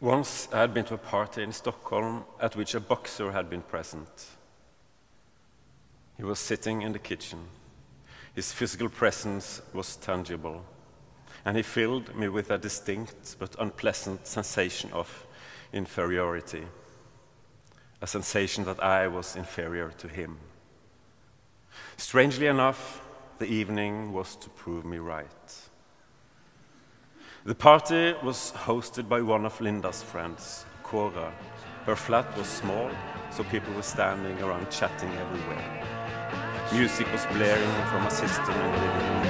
Once I had been to a party in Stockholm at which a boxer had been present. He was sitting in the kitchen. His physical presence was tangible, and he filled me with a distinct but unpleasant sensation of inferiority, a sensation that I was inferior to him. Strangely enough, the evening was to prove me right. The party was hosted by one of Linda's friends, Cora. Her flat was small, so people were standing around chatting everywhere. Music was blaring from a system in the living room.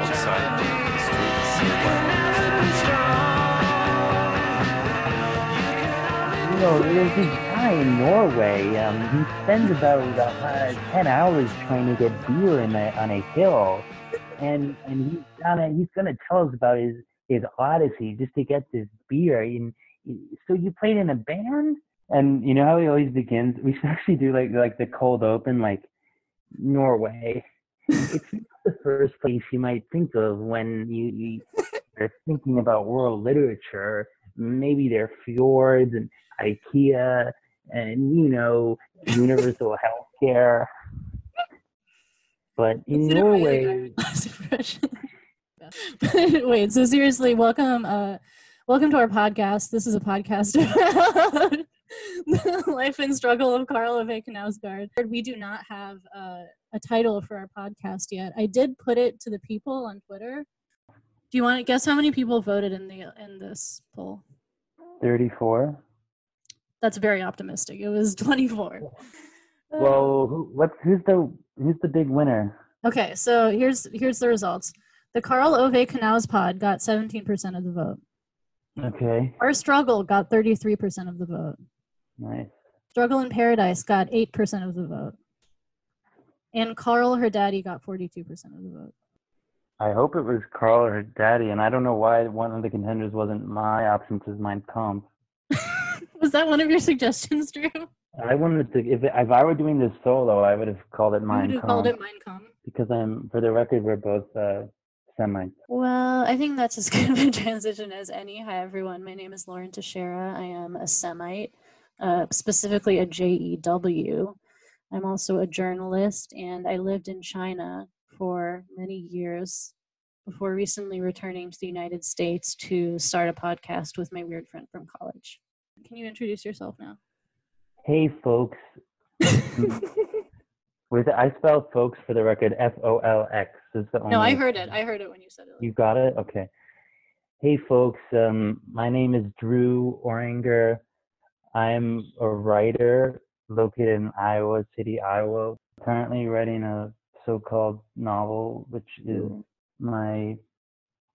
Outside, the streets You know, this guy in Norway. Um, he spends about uh, ten hours trying to get beer in a, on a hill, and and he's gonna he's gonna tell us about his his odyssey just to get this beer. And so you played in a band, and you know how he always begins. We should actually do like like the cold open, like Norway. it's the first place you might think of when you, are thinking about world literature. Maybe there are fjords and IKEA and you know universal healthcare. But in Norway, wait. So seriously, welcome, uh, welcome to our podcast. This is a podcast about the life and struggle of Karl Ove Knausgaard. We do not have uh, a title for our podcast yet. I did put it to the people on Twitter. Do you want to guess how many people voted in the in this poll? Thirty-four. That's very optimistic. It was twenty-four. Well, who, what's who's the who's the big winner? Okay, so here's here's the results. The Carl Ove Canals pod got 17% of the vote. Okay. Our struggle got 33% of the vote. Nice. Struggle in Paradise got 8% of the vote. And Carl, her daddy, got 42% of the vote. I hope it was Carl or her daddy, and I don't know why one of the contenders wasn't my option to Mein Kampf. was that one of your suggestions, Drew? I wanted to. If if I were doing this solo, I would have called it Mein Kampf. You would have called it Mein Kampf. Because I'm, for the record, we're both uh, Semites. Well, I think that's as good of a transition as any. Hi, everyone. My name is Lauren Teixeira. I am a Semite, uh, specifically a JEW. I'm also a journalist, and I lived in China for many years before recently returning to the United States to start a podcast with my weird friend from college. Can you introduce yourself now? Hey, folks. With I spelled folks for the record F O L X is the only. No, I heard it. I heard it when you said it. You got it. Okay. Hey, folks. Um, my name is Drew Oringer. I'm a writer located in Iowa City, Iowa. Currently writing a so-called novel, which is my.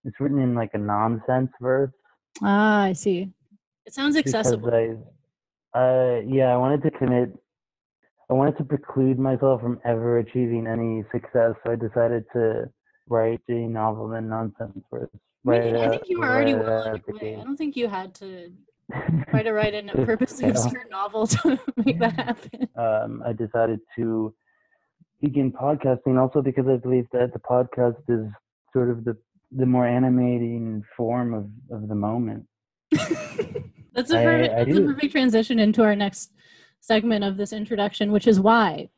It's written in like a nonsense verse. Ah, I see. It sounds accessible. Uh, yeah, I wanted to commit. I wanted to preclude myself from ever achieving any success, so I decided to write a novel in nonsense verse. Right I think you were already right well. I don't think you had to try to write in a purposely obscure novel to make that happen. Um, I decided to begin podcasting also because I believe that the podcast is sort of the the more animating form of, of the moment. that's a perfect, I, I that's a perfect transition into our next segment of this introduction, which is why.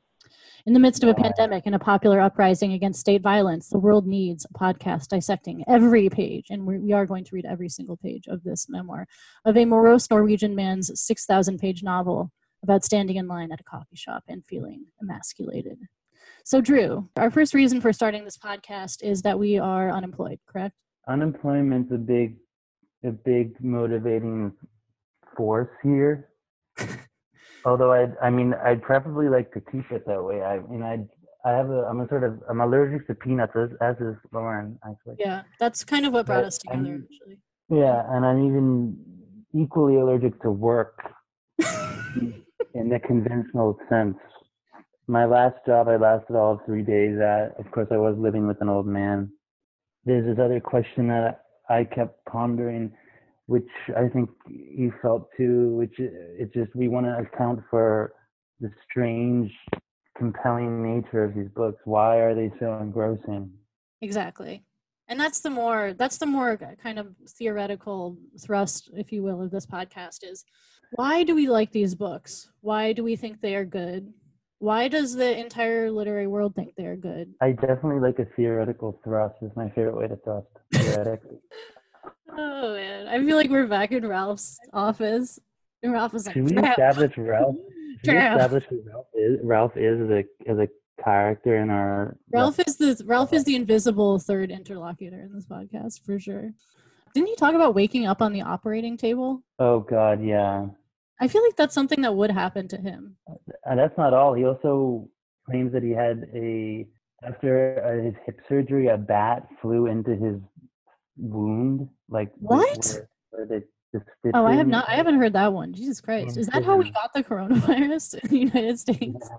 In the midst of a pandemic and a popular uprising against state violence, the world needs a podcast dissecting every page, and we are going to read every single page of this memoir, of a morose Norwegian man's 6,000 page novel about standing in line at a coffee shop and feeling emasculated. So, Drew, our first reason for starting this podcast is that we are unemployed, correct? Unemployment's a big, a big motivating force here. Although I, I mean, I'd probably like to keep it that way. I mean, I, I have a, I'm a sort of, I'm allergic to peanuts, as, as is Lauren, actually. Yeah, that's kind of what brought but us together, I'm, actually. Yeah, and I'm even equally allergic to work in the conventional sense. My last job, I lasted all three days at. Of course, I was living with an old man. There's this other question that I kept pondering which I think you felt too, which it's just we want to account for the strange, compelling nature of these books. Why are they so engrossing? Exactly. and that's the more that's the more uh, kind of theoretical thrust if you will of this podcast is why do we like these books why do we think they are good why does the entire literary world think they're good i definitely like a theoretical thrust is my favorite way to thrust theoretically oh man i feel like we're back in ralph's office and ralph is like should we establish ralph should we establish who ralph is ralph is as a, as a character in our Ralph is the Ralph is the invisible third interlocutor in this podcast for sure. Didn't he talk about waking up on the operating table? Oh god, yeah. I feel like that's something that would happen to him. And that's not all. He also claims that he had a after uh, his hip surgery, a bat flew into his wound. Like what? Where, where the, the oh, I have not. I haven't heard that one. Jesus Christ! Is that how we mm-hmm. got the coronavirus in the United States? Yeah.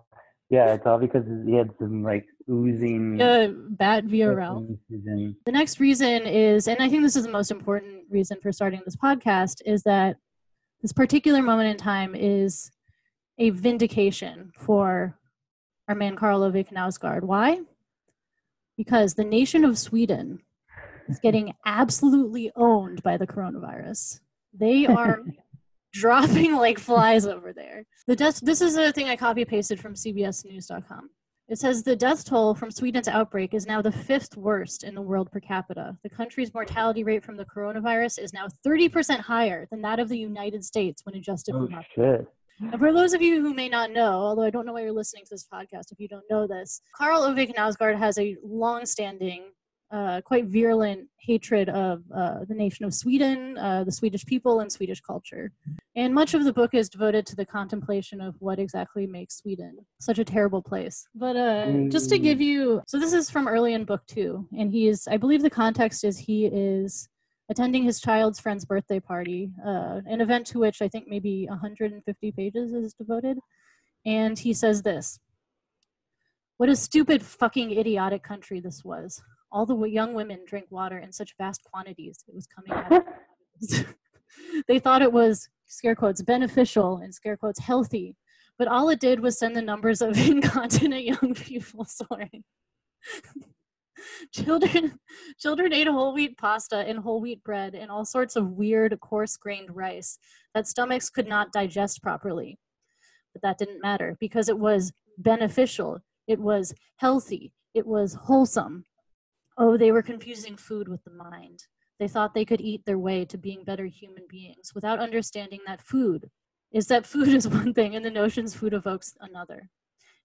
Yeah, it's all because he had some like oozing. Yeah, bat VRL. The next reason is, and I think this is the most important reason for starting this podcast, is that this particular moment in time is a vindication for our man Karl Ove Knausgaard. Why? Because the nation of Sweden is getting absolutely owned by the coronavirus. They are dropping like flies over there. The death. This is a thing I copy pasted from CBSNews.com. It says the death toll from Sweden's outbreak is now the fifth worst in the world per capita. The country's mortality rate from the coronavirus is now 30% higher than that of the United States when adjusted oh, for shit. And for those of you who may not know, although I don't know why you're listening to this podcast if you don't know this, Karl Ove Knausgaard has a long-standing uh, quite virulent hatred of uh, the nation of Sweden, uh, the Swedish people, and Swedish culture. And much of the book is devoted to the contemplation of what exactly makes Sweden such a terrible place. But uh, just to give you, so this is from early in book two, and he is, I believe the context is he is attending his child's friend's birthday party, uh, an event to which I think maybe 150 pages is devoted. And he says this. What a stupid, fucking idiotic country this was. All the young women drank water in such vast quantities, it was coming out. of they thought it was, scare quotes, beneficial and scare quotes, healthy. But all it did was send the numbers of incontinent young people soaring. children children ate whole wheat pasta and whole wheat bread and all sorts of weird coarse grained rice that stomachs could not digest properly but that didn't matter because it was beneficial it was healthy it was wholesome Oh, they were confusing food with the mind. They thought they could eat their way to being better human beings without understanding that food is that food is one thing and the notions food evokes another.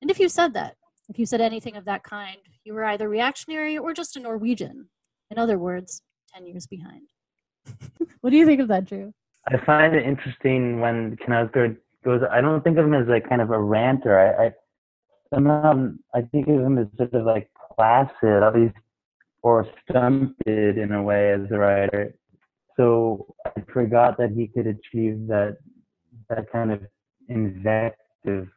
And if you said that, if you said anything of that kind, you were either reactionary or just a Norwegian. In other words, 10 years behind. what do you think of that, Drew? I find it interesting when Knausgaard goes, I don't think of him as like kind of a ranter. I, I I think of him as sort of like placid, at least or stunted in a way as a writer. So I forgot that he could achieve that that kind of invective,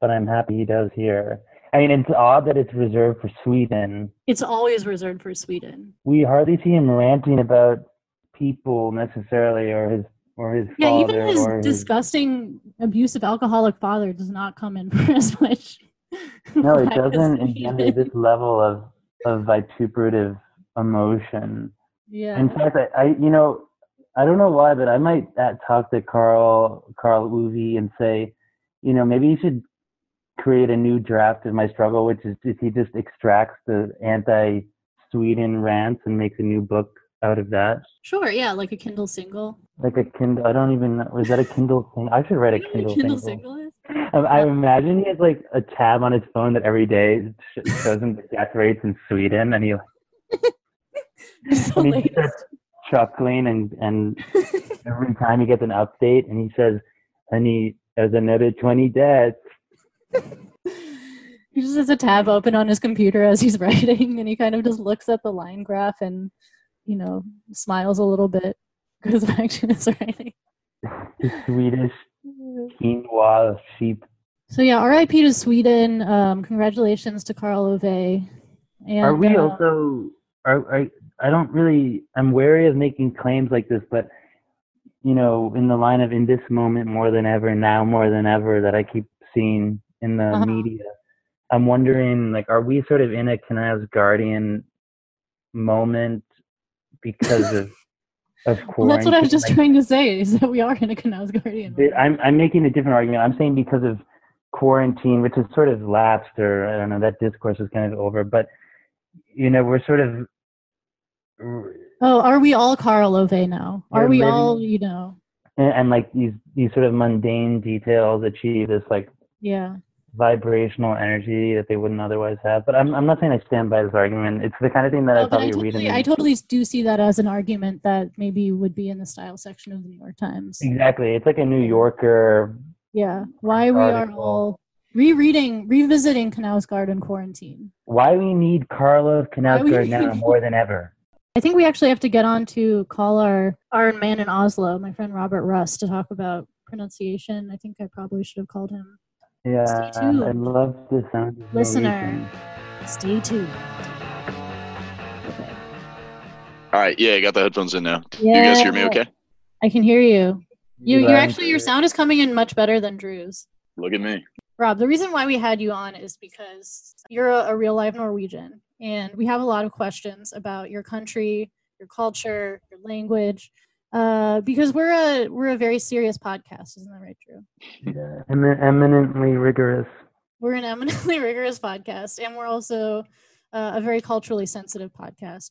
but I'm happy he does here. I mean, it's odd that it's reserved for Sweden. It's always reserved for Sweden. We hardly see him ranting about people necessarily, or his or his yeah, even his his... disgusting, abusive, alcoholic father does not come in for as much. No, it doesn't engender this level of of vituperative emotion. Yeah. In fact, I, I, you know, I don't know why, but I might talk to Carl Carl Ove and say, you know, maybe you should create a new draft of my struggle, which is if he just extracts the anti-Sweden rants and makes a new book out of that. Sure, yeah, like a Kindle single. Like a Kindle. I don't even. Was that a Kindle thing? I should write a Kindle, Kindle single. single Um, I imagine he has like a tab on his phone that every day shows him the death rates in Sweden, and he, and he starts chuckling, and and every time he gets an update, and he says, "And he has another twenty deaths." He just has a tab open on his computer as he's writing, and he kind of just looks at the line graph and, you know, smiles a little bit because action is writing. The Swedish quinoa sheep. So yeah, RIP to Sweden. Um, congratulations to Karl Ove. And, are we uh, also? Are, are I don't really. I'm wary of making claims like this, but you know, in the line of in this moment more than ever, now more than ever, that I keep seeing in the uh-huh. media. I'm wondering, like, are we sort of in a Knausgaardian moment because of of quarantine. Well, that's what I was just like, trying to say is that we are in a Knausgaardian. I'm I'm making a different argument. I'm saying because of quarantine, which has sort of lapsed, or I don't know, that discourse is kind of over. But you know, we're sort of. Oh, are we all Karl Ove now? Are we living, all, you know? And, and like these these sort of mundane details achieve this like yeah vibrational energy that they wouldn't otherwise have. But I'm I'm not saying I stand by this argument. It's the kind of thing that I oh, probably I totally, read. In I totally do see that as an argument that maybe would be in the style section of the New York Times. Exactly, it's like a New Yorker. Yeah, why we are all rereading, revisiting Knausgaard in quarantine. Why we need Carla Knausgaard now more than ever. I think we actually have to get on to call our our man in Oslo, my friend Robert Russ, to talk about pronunciation. I think I probably should have called him yeah, I love the sound. Listener, stay tuned. Okay. All right, yeah, I got the headphones in now. Yeah. You guys hear me okay? I can hear you. You, you're actually your sound is coming in much better than Drew's. Look at me. Rob, the reason why we had you on is because you're a, a real live Norwegian, and we have a lot of questions about your country, your culture, your language, uh, because we're a we're a very serious podcast, isn't that right, Drew? Yeah, eminently rigorous. We're an eminently rigorous podcast, and we're also uh, a very culturally sensitive podcast,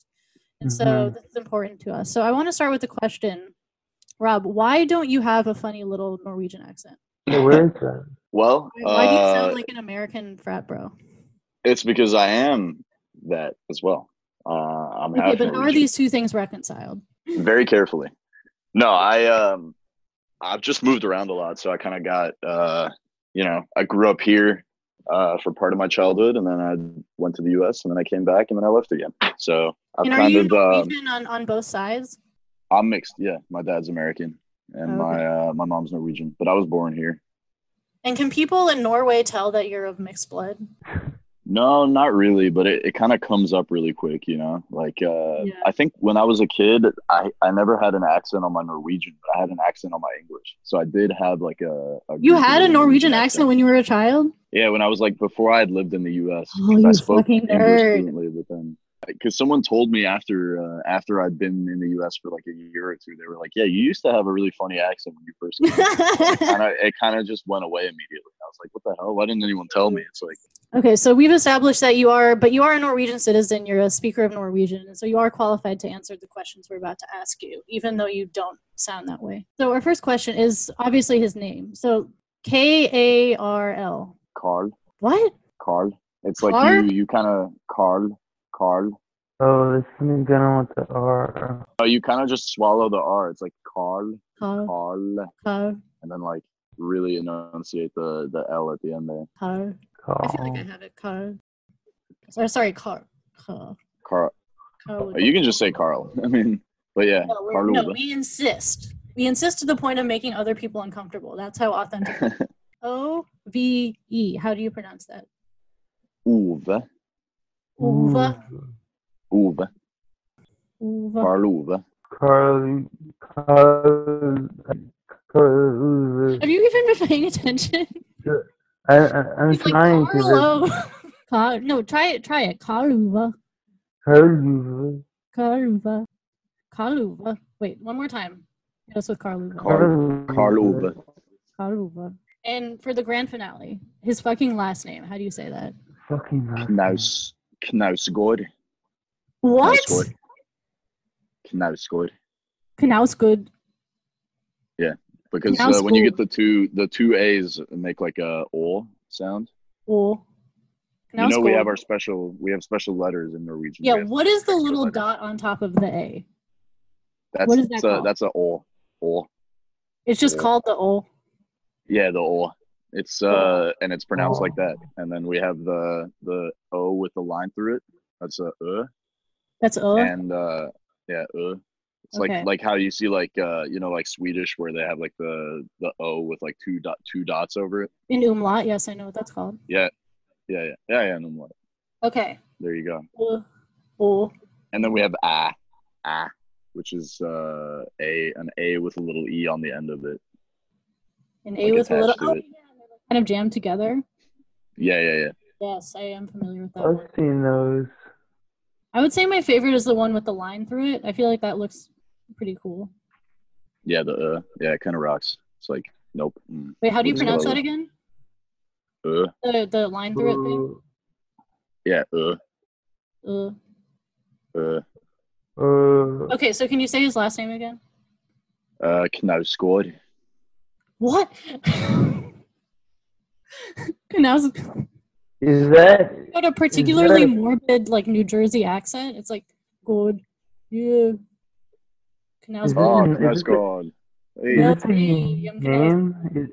and mm-hmm. so this is important to us. So I want to start with the question, Rob. Why don't you have a funny little Norwegian accent? where is that? Well, why, why do you sound uh, like an American frat bro? It's because I am that as well. Uh, I'm okay, but how are these two things reconciled? Very carefully. No, I um I've just moved around a lot, so I kind of got uh you know I grew up here uh for part of my childhood, and then I went to the U.S. and then I came back and then I left again. So I've and kind of um, on on both sides. I'm mixed. Yeah, my dad's American and okay. my uh, my mom's Norwegian, but I was born here. And can people in Norway tell that you're of mixed blood? No, not really, but it, it kind of comes up really quick, you know. Like uh, yeah. I think when I was a kid, I, I never had an accent on my Norwegian, but I had an accent on my English. So I did have like a, a You had a Norwegian accent. accent when you were a child? Yeah, when I was like before I had lived in the US. Oh, you I spoke fucking nerd. But then because someone told me after uh, after I'd been in the U.S. for like a year or two, they were like, "Yeah, you used to have a really funny accent when you first came." And it kind of just went away immediately. I was like, "What the hell? Why didn't anyone tell me?" It's like, okay, so we've established that you are, but you are a Norwegian citizen. You're a speaker of Norwegian, and so you are qualified to answer the questions we're about to ask you, even though you don't sound that way. So our first question is obviously his name. So K A R L. Carl. What? Carl. It's like you you kind of Carl Carl. Oh, this is gonna want the R. Oh, you kind of just swallow the R. It's like Carl, Carl, Carl, Carl. and then like really enunciate the the L at the end there. Carl. Carl. I feel like I have it. Carl. Sorry, sorry, Carl. Carl. Carl. Carl. Oh, you can just say Carl. I mean, but yeah, no, no, we insist. We insist to the point of making other people uncomfortable. That's how authentic. O V E. How do you pronounce that? Ove. Ove. Ove. Ove. Karl Ove. Carl, Carl, Carl Have you even been paying attention? I, I, am trying like, to. Carl, no, try it. Try it. Karl Ove. Karl Ove. Karl Ove. Wait, one more time. Hit us with Karl Ove. Karl, Karl Ove. Karl Ove. And for the grand finale, his fucking last name. How do you say that? Fucking Knaus. Knausgård. What? Knausgård. Knausgård. Yeah, because uh, when you get the two the two A's make like a O sound. O. You know we have our special we have special letters in Norwegian. Yeah, what is the little letters. dot on top of the A? That's what is that a, that's a O. O. It's just called the O. Yeah, the O. It's uh and it's pronounced oh. like that. And then we have the the O with the line through it. That's a uh. That's uh. And uh yeah, uh. It's okay. like like how you see like uh you know like Swedish where they have like the the O with like two dot two dots over it. In umlaut, yes, I know what that's called. Yeah. Yeah, yeah. Yeah, yeah, umlaut. Okay. There you go. Uh, oh. And then we have ah ah, which is uh a an A with a little E on the end of it. An A like with a little oh, yeah, kind of jammed together. Yeah, yeah, yeah. Yes, I am familiar with that. I've seen those. I would say my favorite is the one with the line through it. I feel like that looks pretty cool. Yeah, the uh, yeah, it kind of rocks. It's like nope. Mm. Wait, how do you pronounce that again? Uh. The the line through it thing. Yeah. Uh. Uh. Uh. Uh. Okay, so can you say his last name again? Uh, Knausgård. What? Knaus. Is that got a particularly morbid like New Jersey accent? It's like good, yeah. Knausgård. Oh, Knausgård. Hey. That's name.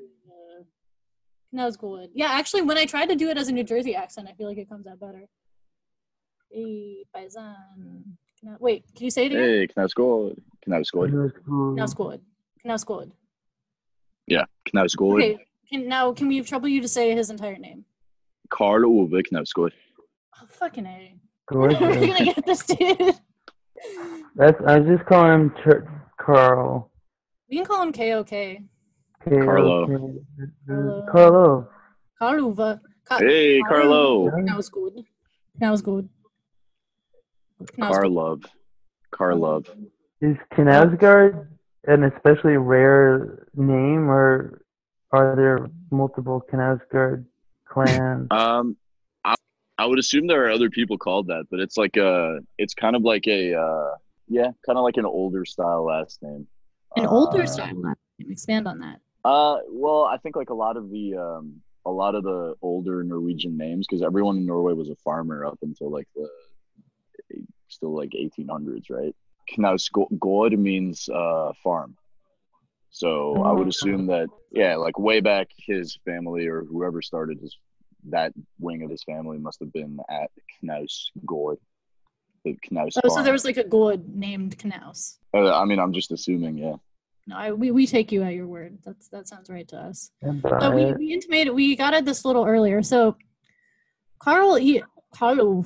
Knausgård. Yeah, actually, when I tried to do it as a New Jersey accent, I feel like it comes out better. Hey, paisan. Wait, can you say it again? Hey, Knausgård. Knausgård. Knausgård. Knausgård. Yeah, Knausgård. Okay, can, now can we trouble you to say his entire name? Karl Ove Knausgård. Oh, fucking A. We're gonna get this dude. That's I just call him Carl. We can call him KOK. Carlo. Carlo. Carlo. Carlo. Hey, Carlo. That was good. That was good. Karlov. Karlov. Is Knausgård an especially rare name, or are there multiple Knausgård clans? Um, I, I would assume there are other people called that, but it's like a, it's kind of like a, uh, yeah, kind of like an older style last name. An older uh, style last name. Expand on that. Uh, well, I think like a lot of the um, a lot of the older Norwegian names, because everyone in Norway was a farmer up until like the still like 1800s, right? Knausgård means uh, farm. So I would assume that yeah, like way back, his family or whoever started his that wing of his family must have been at Knausgård. The Knaus. Oh, farm. so there was like a Gord named Knaus. Uh, I mean, I'm just assuming, yeah. No, I, we, we take you at your word. That's that sounds right to us. So we, we intimated we got at this a little earlier. So Carl he Carl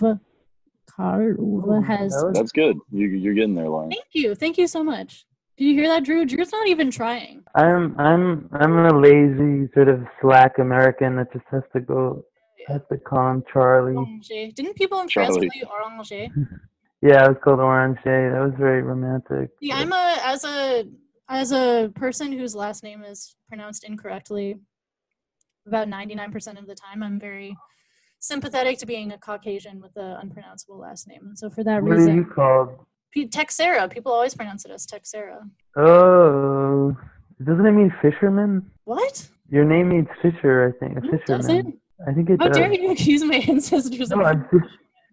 Carl has That's good. You you're getting there, Lauren. Thank you. Thank you so much. Did you hear that, Drew? Drew's not even trying. I'm I'm I'm a lazy sort of slack American that just has to go has to call him Charlie. Orange. Didn't people in France call you Orange? yeah, I was called Orange. That was very romantic. Yeah, I'm a as a as a person whose last name is pronounced incorrectly about 99% of the time i'm very sympathetic to being a caucasian with an unpronounceable last name and so for that what reason are you called Texera. People always pronounce it as Texera. Oh, doesn't it mean fisherman? What? Your name means fisher, I think. A hmm, fisherman. Does it? I think it How does. dare you accuse my ancestors no, of I'm,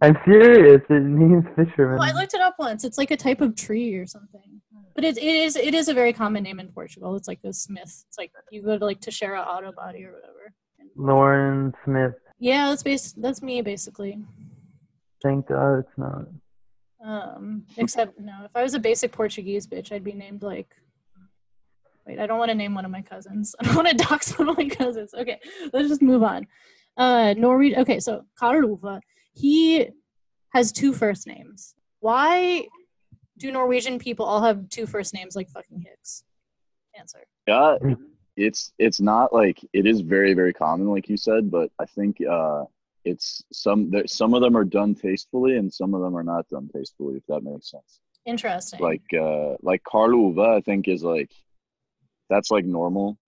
I'm serious. It means fisherman. Well, I looked it up once. It's like a type of tree or something. But it, it is it is a very common name in Portugal. It's like a Smith. It's like you go to like Teixeira Auto Body or whatever. Lauren Smith. Yeah, that's base. That's me basically. Thank God it's not. Um, except no, if I was a basic Portuguese bitch, I'd be named like. Wait, I don't want to name one of my cousins. I don't want to dox one of my cousins. Okay, let's just move on. Uh, Norwegian. Okay, so Karuva, he has two first names. Why do Norwegian people all have two first names like fucking Hicks? Answer. Yeah, it's it's not like it is very very common, like you said, but I think uh, it's some there, some of them are done tastefully and some of them are not done tastefully. If that makes sense. Interesting. Like uh, like Karl Ove, I think is like that's like normal.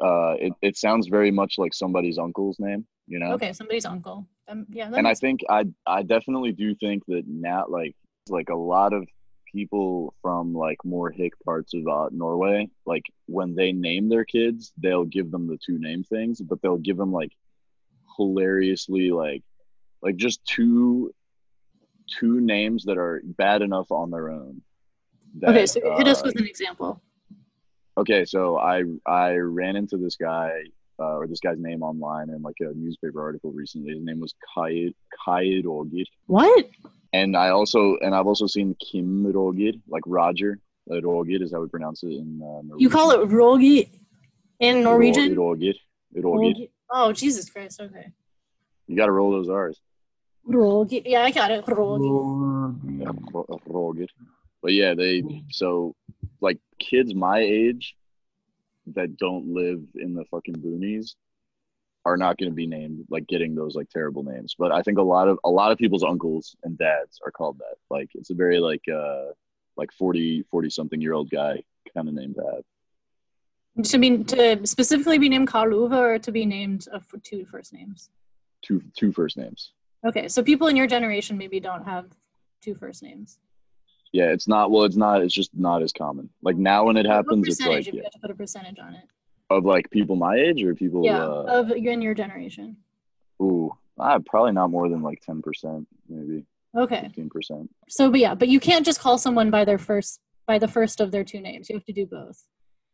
Uh, it it sounds very much like somebody's uncle's name, you know. Okay, somebody's uncle. Um, yeah. And I think I I definitely do think that now like like a lot of people from like more hick parts of uh, Norway, like when they name their kids, they'll give them the two name things, but they'll give them like hilariously like like just two two names that are bad enough on their own. That, okay, so hit uh, us with an example. Okay, so I I ran into this guy uh, or this guy's name online in like a newspaper article recently. His name was Kai Kai Rogir. What? And I also and I've also seen Kim Rogir, like Roger uh, Rogir is how we pronounce it in. Uh, you call it Rogir in Norwegian? Rogir. Rogir. Oh Jesus Christ! Okay. You got to roll those R's. Yeah, I got it. Rogir. Yeah, Rogir. But yeah, they so like kids my age that don't live in the fucking boonies are not going to be named like getting those like terrible names. But I think a lot of a lot of people's uncles and dads are called that. Like it's a very like uh like 40 40 something year old guy kind of name to have. To be to specifically be named Karl Ove or to be named uh, for two first names. Two two first names. Okay, so people in your generation maybe don't have two first names. Yeah, it's not. Well, it's not. It's just not as common. Like now, when it happens, it's like you have to put a percentage on it. Of like people my age or people. Yeah, uh, of in your generation. Ooh, uh, probably not more than like ten percent, maybe. Okay. Fifteen percent. So, but yeah, but you can't just call someone by their first by the first of their two names. You have to do both.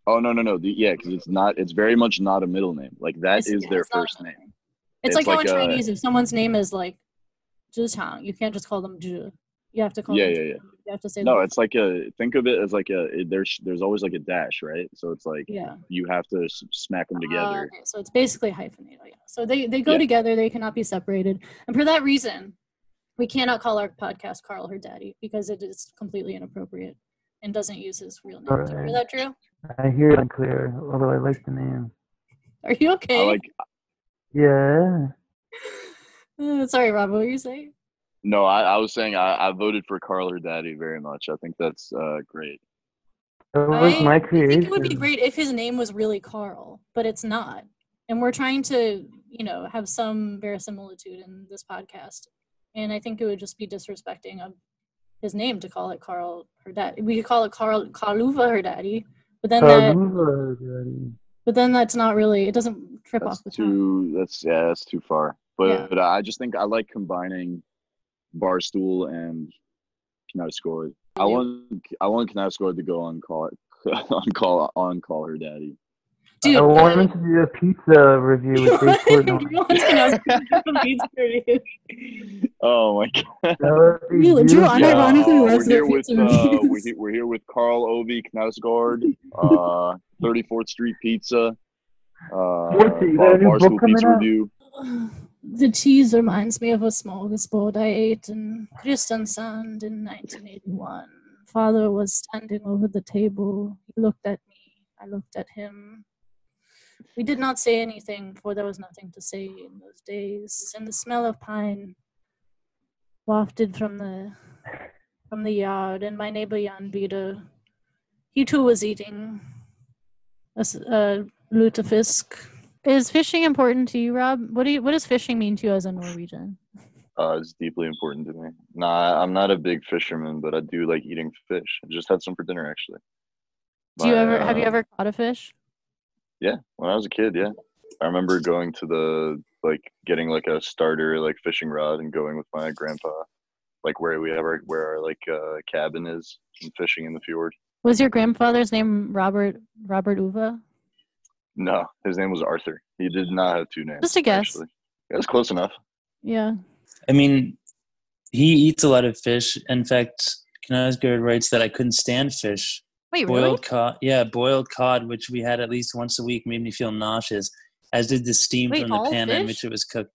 Oh no no no! The, yeah, because it's not. It's very much not a middle name. Like that it's, is yeah, their first name. It's, it's like, like how in Chinese, if someone's name is like Zhichang, you can't just call them Zhi. You have to call. Yeah, yeah, yeah. You have to say. No, it's like a. Think of it as like a. It, there's there's always like a dash, right? So it's like. Yeah. You have to smack them together. Uh, okay. So it's basically hyphenated. Yeah. So they they go yeah. together. They cannot be separated, and for that reason, we cannot call our podcast Carl her daddy because it is completely inappropriate and doesn't use his real name. Right. Is that true? I hear it unclear, although I like the name. Are you okay? I like. Yeah. Sorry, Rob. What were you saying? No, I, I was saying I, I voted for Carl or Daddy very much. I think that's uh, great. That was I, my creation. I think it would be great if his name was really Carl, but it's not. And we're trying to, you know, have some verisimilitude in this podcast. And I think it would just be disrespecting of his name to call it Carl her daddy. We could call it Carl Carluva her daddy, but then that, but then that's not really. It doesn't trip that's off the too. Tongue. That's yeah, that's too far. But, yeah. but I just think I like combining Barstool and Knausgård. I want I want Knausgård to go on call on call on call her daddy. Dude, I wanted to do a pizza review with Dave Oh my god! Drew, Drew unironically uh, we're here with uh, we're, here, we're here with Karl Ove Knausgård, uh, 34th Street Pizza, uh, Bar, Barstool Pizza Review. The cheese reminds me of a smorgasbord I ate in Kristiansand in 1981. Father was standing over the table. He looked at me. I looked at him. We did not say anything, for there was nothing to say in those days, and the smell of pine wafted from the from the yard, and my neighbor Jan Bieder, he too was eating a, a lutefisk is fishing important to you, Rob? What do you, what does fishing mean to you as a Norwegian? Uh, it's deeply important to me. Nah, I'm not a big fisherman, but I do like eating fish. I just had some for dinner actually. Do you ever uh, have you uh, ever caught a fish? Yeah, when I was a kid, yeah. I remember going to the like getting like a starter like fishing rod and going with my grandpa, like where we ever where our like uh, cabin is and fishing in the fjord. Was your grandfather's name Robert Robert Uva? No, his name was Arthur. He did not have two names. Just a guess. Actually. That's close enough. Yeah. I mean, he eats a lot of fish. In fact, Knausgård writes that I couldn't stand fish. Wait, boiled really? cod. Yeah, boiled cod, which we had at least once a week, made me feel nauseous. As did the steam Wait, from the pan fish? in which it was cooked.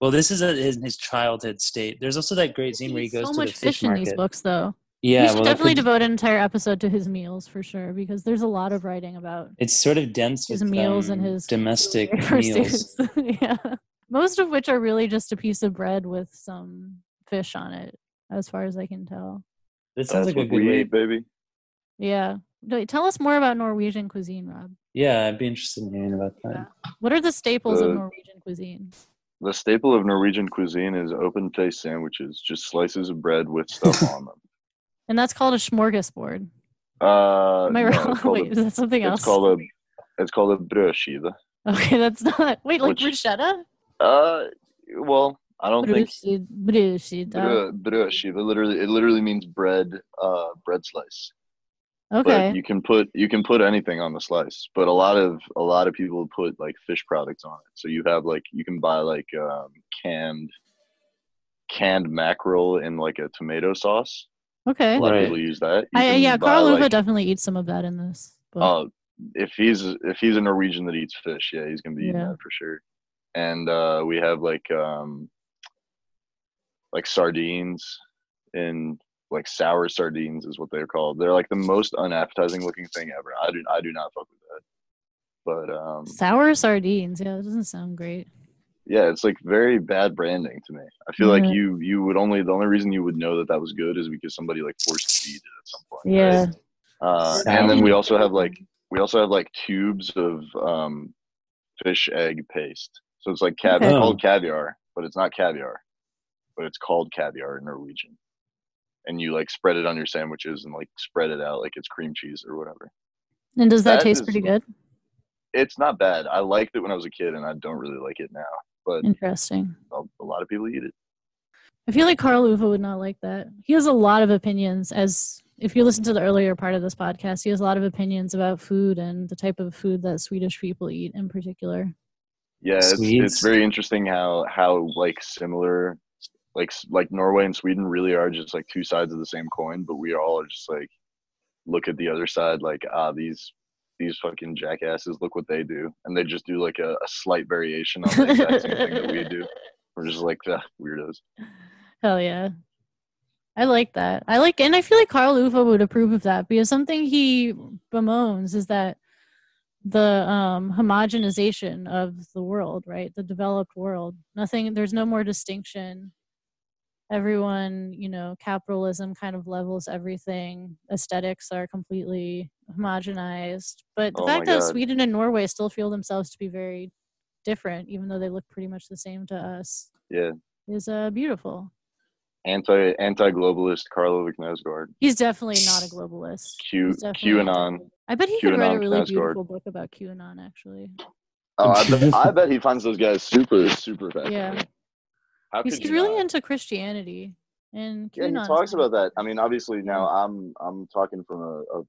Well, this is a, his, his childhood state. There's also that great scene where he goes so to much the fish, fish in market. these books, though. Yeah, we should well, definitely could, devote an entire episode to his meals for sure, because there's a lot of writing about. It's sort of dense his with, meals um, and his domestic meals. yeah, most of which are really just a piece of bread with some fish on it, as far as I can tell. That sounds That's like a good way, baby. Yeah, tell us more about Norwegian cuisine, Rob. Yeah, I'd be interested in hearing about that. Yeah. What are the staples of Norwegian cuisine? The staple of Norwegian cuisine is open face sandwiches, just slices of bread with stuff on them. And that's called a smorgasbord. Uh, Am I no, wrong? Wait, a, is that something else? It's called a, it's called a brødskive. Okay, that's not. Wait, like Which, bruschetta? Uh, well, I don't Brødskid, think. Brødskive. Brødskive. Literally, it literally means bread. Uh, bread slice. Okay. But you can put you can put anything on the slice, but a lot of a lot of people put like fish products on it. So you have like you can buy like um, canned canned mackerel in like a tomato sauce Okay. A lot Right. of people use that. You I, yeah, Carl Uva like- definitely eats some of that in this. But Oh, if he's if he's a Norwegian that eats fish, yeah, he's gonna be eating Yeah. that for sure. And uh, we have like um, like sardines in like sour sardines is what they're called. They're like the most unappetizing looking thing ever. I do I do not fuck with that. But um, sour sardines, yeah, it doesn't sound great. Yeah, it's like very bad branding to me. I feel mm-hmm. like you you would only the only reason you would know that that was good is because somebody like forced feed it at some point. Yeah. Right? Uh, and then we also have like we also have like tubes of um, fish egg paste. So it's like caviar, okay. called caviar, but it's not caviar, but it's called caviar in Norwegian. And you like spread it on your sandwiches and like spread it out like it's cream cheese or whatever. And does that, that taste is, pretty good? It's not bad. I liked it when I was a kid, and I don't really like it now. But interesting. A, a lot of people eat it. I feel like Karl Ove would not like that. He has a lot of opinions. As if you listen to the earlier part of this podcast, he has a lot of opinions about food and the type of food that Swedish people eat in particular. Yeah, it's, it's very interesting how how like similar like like Norway and Sweden really are just like two sides of the same coin, but we all are just like look at the other side like ah these these fucking jackasses look what they do, and they just do like a, a slight variation on the exact same thing that we do. We're just like the weirdos. Hell yeah. I like that. I like, and I feel like Karl Ove would approve of that because something he bemoans is that the um, homogenization of the world, right? The developed world. Nothing, there's no more distinction. Everyone, you know, capitalism kind of levels everything. Aesthetics are completely homogenized. But the oh fact that Sweden and Norway still feel themselves to be very different, even though they look pretty much the same to us, yeah, is uh, beautiful anti anti globalist Karl Ove He's definitely not a globalist. Q QAnon. I bet he QAnon could write a really beautiful book about QAnon. Actually. Oh, I bet, I bet he finds those guys super super fascinating. Yeah. How he's, he's really not? into Christianity. And yeah, he talks about that. I mean, obviously now I'm I'm talking from a, a,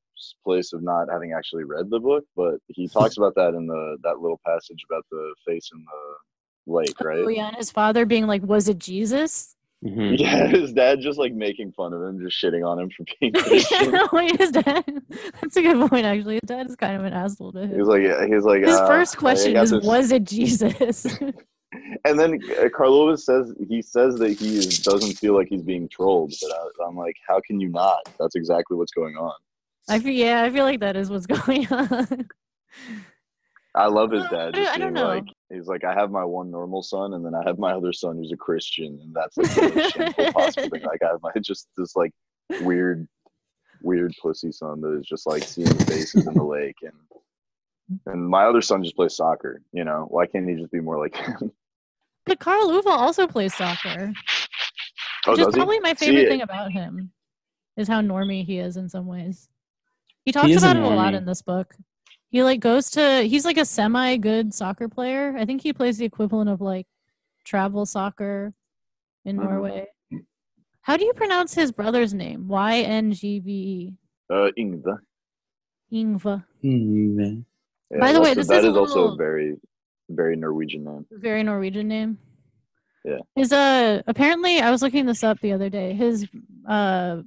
place of not having actually read the book, but he talks about that in the that little passage about the face in the lake, right? Oh yeah, and his father being like, "Was it Jesus?" Mm-hmm. Yeah, his dad just like making fun of him, just shitting on him for being Christian. yeah, no, his dad. That's a good point, actually. His dad is kind of an asshole to him. He's like, yeah, he's like. His uh, first question is, this... "Was it Jesus?" And then uh, Karl Ove says he says that he is, doesn't feel like he's being trolled, but I, I'm like, how can you not? That's exactly what's going on. I feel yeah, I feel like that is what's going on. I love his dad. Just I don't know. Like, he's like, I have my one normal son, and then I have my other son who's a Christian, and that's like the possible thing. Like, I have my just this like weird, weird pussy son that is just like seeing faces in the lake, and and my other son just plays soccer. You know, why can't he just be more like him? But Karl Ove also plays soccer. Oh, which is probably my favorite thing about him is how normy he is in some ways. He talks he about it a lot in this book. He like goes to he's like a semi good soccer player. I think he plays the equivalent of like travel soccer in mm-hmm. Norway. How do you pronounce his brother's name? Y N G V E. Uh, Ingve. Ingve. Ingve. Yeah, By the way, this that is, is also very, very Norwegian name. Very Norwegian name. Yeah. His uh apparently I was looking this up the other day. His uh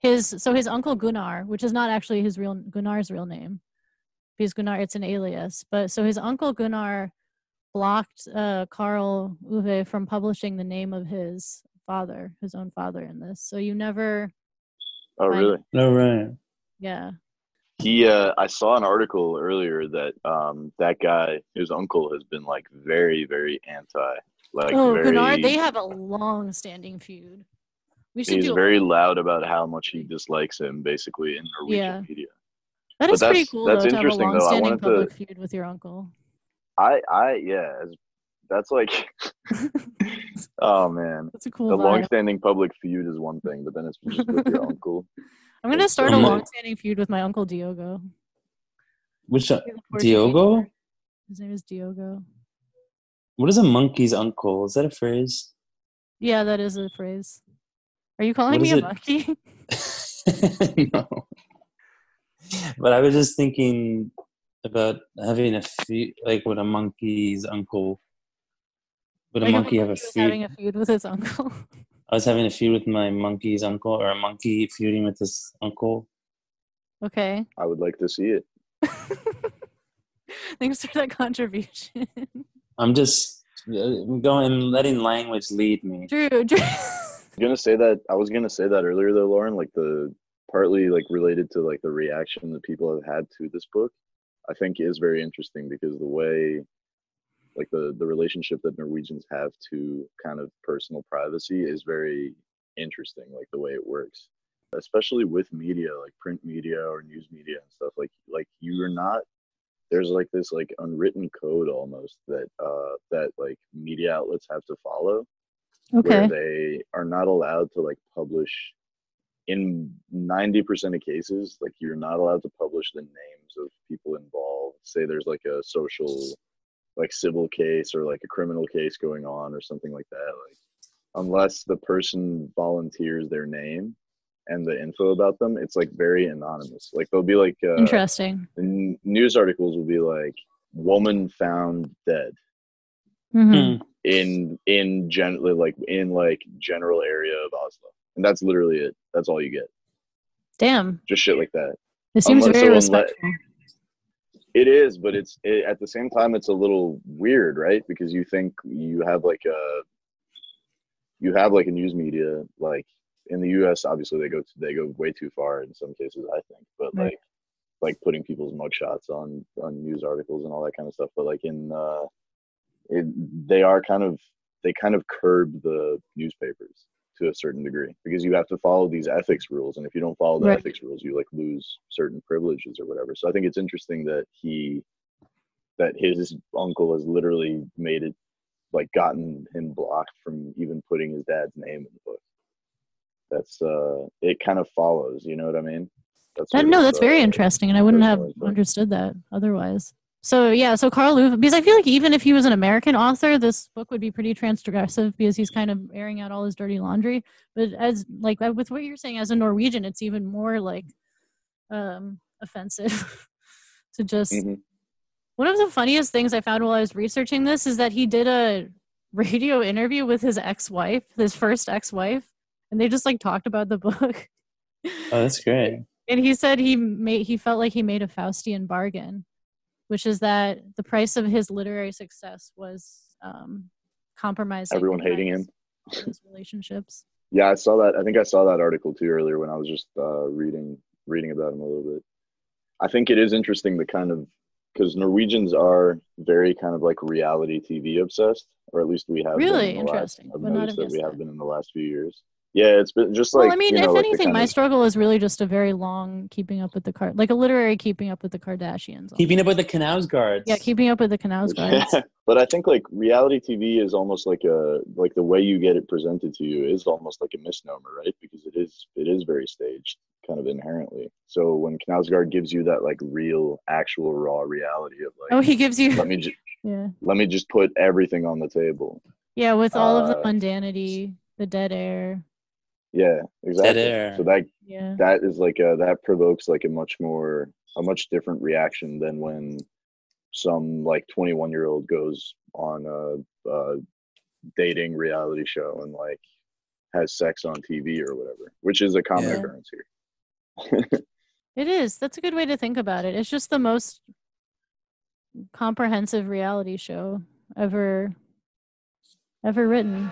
his so his uncle Gunnar, which is not actually his real Gunnar's real name, because Gunnar, it's an alias. But so his uncle Gunnar blocked uh, Karl Ove from publishing the name of his father, his own father, in this. So you never. Oh really? No, right. Yeah. He, uh, I saw an article earlier that um, that guy, his uncle, has been like very, very anti. Like, oh, very, Gunnar, they have a long-standing feud. We should he's very loud about how much he dislikes him, basically in Norwegian yeah. media. That is pretty cool. That's though, interesting to have a though. I wanted public to feud with your uncle. I I yeah, that's like oh man. That's a cool. The vibe. long-standing public feud is one thing, but then it's just with your uncle. I'm gonna start a long-standing feud with my uncle Diogo. Which uh, Diogo? His name is Diogo. What is a monkey's uncle? Is that a phrase? Yeah, that is a phrase. Are you calling me a it? monkey? no but I was just thinking about having a feud, like with a monkey's uncle. Would like a monkey have a feud? Having a feud with his uncle. I was having a feud with my monkey's uncle, or a monkey feuding with his uncle. Okay. I would like to see it. Thanks for that contribution. I'm just uh, going, letting language lead me. Drew, Drew. I'm gonna say that. I was gonna say that earlier, though, Lauren. Like the partly like related to like the reaction that people have had to this book I think is very interesting because the way like the the relationship that Norwegians have to kind of personal privacy is very interesting like the way it works. Especially with media like print media or news media and stuff like like you're not there's like this like unwritten code almost that uh that like media outlets have to follow okay. where they are not allowed to like publish in 90% of cases like you're not allowed to publish the names of people involved. Say there's like a social like civil case or like a criminal case going on or something like that like unless the person volunteers their name and the info about them it's like very anonymous. Like they'll be like uh, interesting. the news articles will be like woman found dead. Mm-hmm. Hmm. in in generally like in like general area of oslo. And that's literally it. That's all you get. Damn. Just shit like that. It seems Unless very someone let- respectful It is, but it's it, at the same time it's a little weird, right? Because you think you have like a you have like a news media like in the U.S. Obviously, they go to they go way too far in some cases, I think. But Right. like like putting people's mugshots on on news articles and all that kind of stuff. But like in uh, it, they are kind of they kind of curb the newspapers to a certain degree because you have to follow these ethics rules and if you don't follow the Right. ethics rules you like lose certain privileges or whatever so i think it's interesting that he that his uncle has literally made it like gotten him blocked from even putting his dad's name in the book that's uh it kind of follows you know what i mean that's That, no, that's very interesting, and I wouldn't have understood that otherwise. So yeah, so Karl Ove, because I feel like even if he was an American author, this book would be pretty transgressive because he's kind of airing out all his dirty laundry. But as like with what you're saying, as a Norwegian, it's even more like um, offensive to just. Mhm. One of the funniest things I found while I was researching this is that he did a radio interview with his ex-wife, his first ex-wife, and they just like talked about the book. Oh, that's great. and he said he made he felt like he made a Faustian bargain, which is that the price of his literary success was um, compromising Everyone hating him. his- relationships. Yeah, I saw that. I think I saw that article too earlier when I was just uh, reading reading about him a little bit. I think it is interesting the kind of because Norwegians are very kind of like reality TV obsessed, or at least we have. been in the last- interesting. I've Would not noticed that we have that. been in the last few years. Yeah, it's been just like. well, I mean, you know, if like anything, my of- struggle is really just a very long keeping up with the car, like a literary keeping up with the Kardashians. Keeping up with the Knausgaards. yeah, keeping up with the Knausgaards. Yeah, but I think like reality TV is almost like a like the way you get it presented to you is almost like a misnomer, right? Because it is it is very staged, kind of inherently. So when Knausgaard gives you that like real, actual, raw reality of like, Oh, he gives you let me just yeah, let me just put everything on the table. yeah, with all of the Uh, mundanity, the dead air. Yeah, exactly. air. So that Yeah, that is like a, that provokes like a much more a much different reaction than when some like 21 year old goes on a, a dating reality show and like has sex on TV or whatever, which is a common Yeah. occurrence here. it is. That's a good way to think about it. It's just the most comprehensive reality show ever ever written.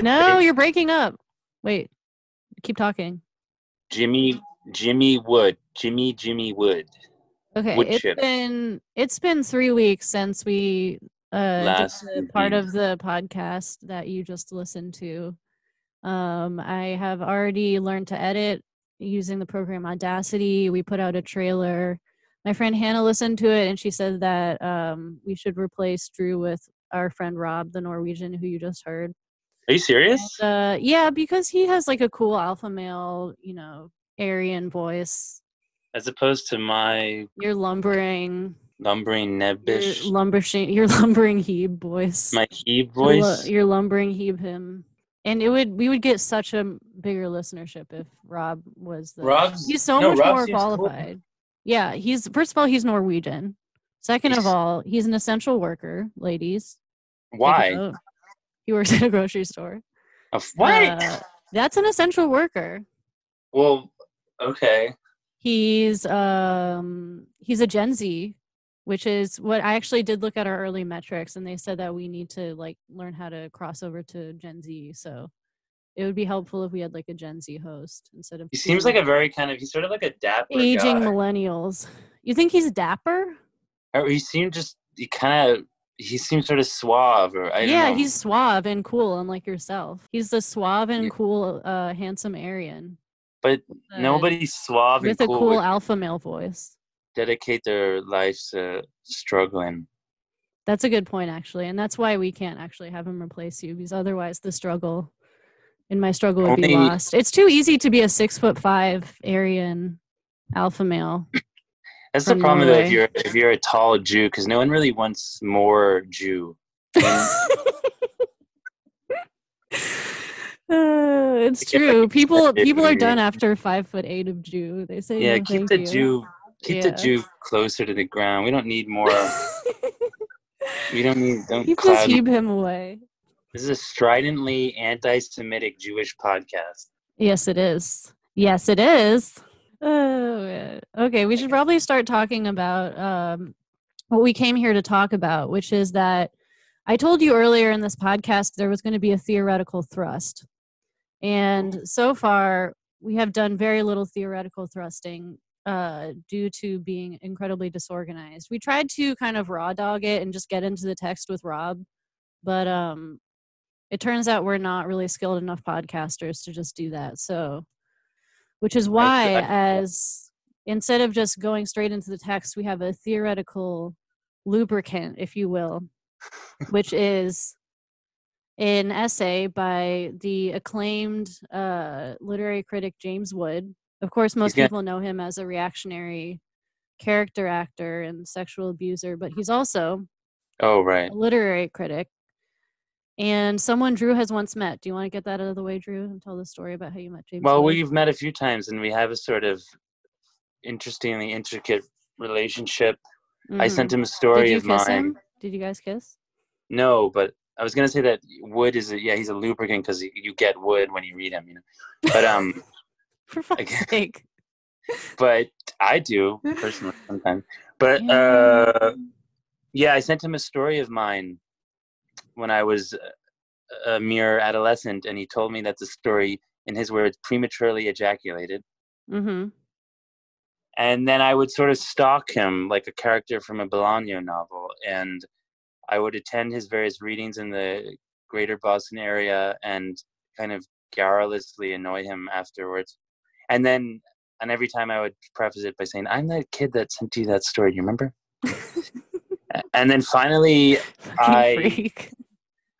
No, you're breaking up. Wait, keep talking. Jimmy Jimmy Wood. Jimmy Jimmy Wood. Okay, Wood it's chip. been it's been three weeks since we uh part of the podcast that you just listened to. Um, I have already learned to edit using the program Audacity. We put out a trailer. My friend Hannah listened to it and she said that um, we should replace Drew with our friend Rob, the Norwegian who you just heard. Are you serious? And, uh, yeah, because he has like a cool alpha male, you know, Aryan voice. As opposed to my You're lumbering, lumbering your nebbish, lumbering, your lumbering heeb voice. my Your lu- voice. Your lumbering heeb him. And it would we would get such a bigger listenership if Rob was the Rob's he's so no, much Rob more seems cool. qualified. Yeah, he's first of all he's Norwegian. Second of all, he's an essential worker, ladies. Why? He works at a grocery store. What? Uh, that's an essential worker. well, okay. He's um he's a Gen Z, which is what I actually did look at our early metrics and they said that we need to like learn how to cross over to Gen Z. So it would be helpful if we had like a Gen Z host instead of. He seems like a very kind of. He's sort of like a dapper aging guy. millennials. You think he's dapper? Or he seemed just. He kind of. He seems sort of suave, or yeah, know. he's suave and cool, unlike yourself. He's the suave and Yeah. cool, uh, handsome Aryan But uh, nobody's suave with and a cool. cool alpha male voice. dedicate their lives to struggling. That's a good point, actually, and that's why we can't actually have him replace you because otherwise the struggle, in my struggle, would be lost. It's too easy to be a six foot five Aryan alpha male. That's the problem though. If you're if you're a tall Jew, because no one really wants more Jew. Uh, it's true. People people are done after five foot eight of Jew. They say Yeah, no, keep the you. Jew keep the Jew closer to the ground. We don't need more. we don't need don't Keep just cloud. heave him away. This is a stridently anti-Semitic Jewish podcast. Yes, it is. Yes, it is. Oh, yeah. okay. We should probably start talking about um, what we came here to talk about, which is that I told you earlier in this podcast there was going to be a theoretical thrust. And so far, we have done very little theoretical thrusting uh, due to being incredibly disorganized. We tried to kind of raw dog it and just get into the text with Rob, but um, it turns out we're not really skilled enough podcasters to just do that. So, which is why, I- as instead of just going straight into the text, we have a theoretical lubricant, if you will, which is an essay by the acclaimed uh, literary critic James Wood. Of course, most people know him as a reactionary character actor and sexual abuser, but he's also Oh right. a literary critic and someone Drew has once met. Do you want to get that out of the way, Drew, and tell the story about how you met James? Well, Wood? we've met a few times, and we have a sort of interestingly intricate relationship. I Mhm. sent him a Did story you of kiss mine. him? Did you guys kiss? No, but I was gonna say that wood is a, yeah he's a lubricant because you get wood when you read him, you know. But um, For fuck's sake! but I do personally sometimes. But uh, yeah, I sent him a story of mine when I was a- mere adolescent, and he told me that the story, in his words, prematurely ejaculated. mm-hmm. and then I would sort of stalk him like a character from a Bolaño novel, and I would attend his various readings in the greater Boston area and kind of garrulously annoy him afterwards. And then, and every time I would preface it by saying, "I'm that kid that sent you that story. You remember?" And then finally, I freak.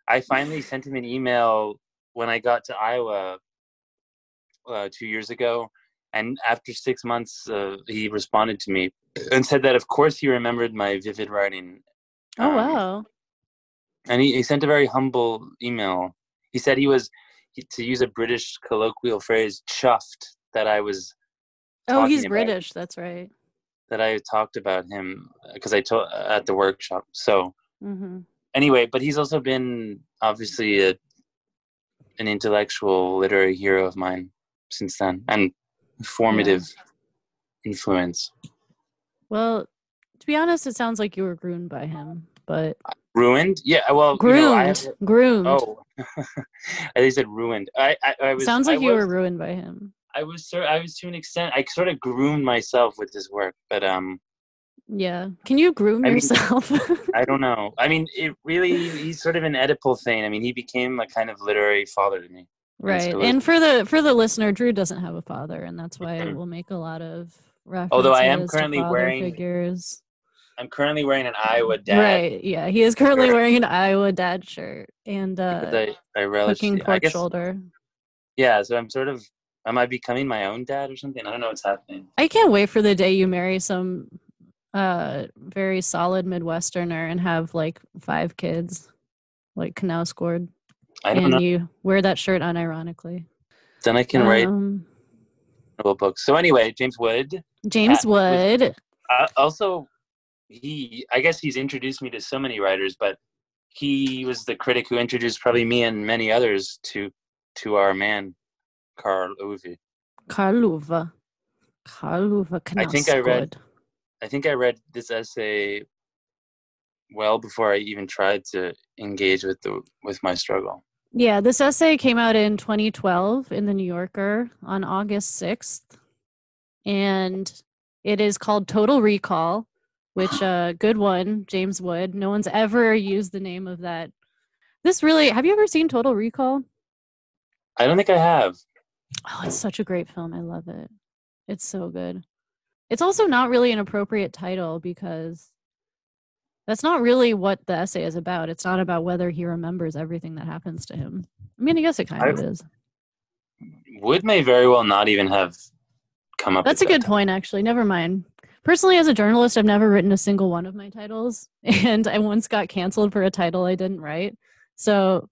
I finally sent him an email when I got to Iowa uh, two years ago, and after six months, uh, he responded to me and said that, of course, he remembered my vivid writing. Oh Um, wow! And he, he sent a very humble email. He said he was, he, to use a British colloquial phrase, chuffed that I was. Oh, he's about- British. That's right. That I talked about him because I told at the workshop. So Mm-hmm. Anyway, but he's also been obviously a, an intellectual literary hero of mine since then and formative influence. Well, to be honest, it sounds like you were groomed by him, but Ruined? Yeah, well, groomed, you know, I have, groomed. oh, said ruined. I, I, I was. sounds like I you was, were ruined by him. I was, sort. I was to an extent. I sort of groomed myself with his work, but um, Yeah. Can you groom I mean- yourself? I don't know. I mean, it really. He's sort of an Oedipal thing. I mean, he became a kind of literary father to me. right. And for the for the listener, Drew doesn't have a father, and that's why Mhm. we'll make a lot of references. Although I am currently wearing figures. I'm currently wearing an Iowa dad. Right. Yeah. He is currently shirt. wearing an Iowa dad shirt and uh, I, I relish. cooking pork guess, shoulder. Yeah, so I'm sort of. Am I becoming my own dad or something? I don't know what's happening. I can't wait for the day you marry some uh very solid Midwesterner and have like five kids, like Knausgaard, I don't and know. you wear that shirt unironically. Then I can write Um, little books. So anyway, James Wood. James Wood. Uh, also, he. I guess he's introduced me to so many writers, but he was the critic who introduced probably me and many others to to our man, Karl Ove. Karl Ove. Karluva I think I read-. I think I read this essay well before I even tried to engage with the with my struggle. Yeah, this essay came out in 2012 in the New Yorker on August 6th. And it is called Total Recall, which a uh, good one, James Wood. No one's ever used the name of that. This really have you ever seen Total Recall? I don't think I have. Oh, it's such a great film. I love it. It's so good. It's also not really an appropriate title because that's not really what the essay is about. It's not about whether he remembers everything that happens to him. I mean, I guess it kind I've, of is. Wood may very well not even have come up. That's a that good title. point, actually. Never mind. Personally, as a journalist, I've never written a single one of my titles, and I once got canceled for a title I didn't write. So,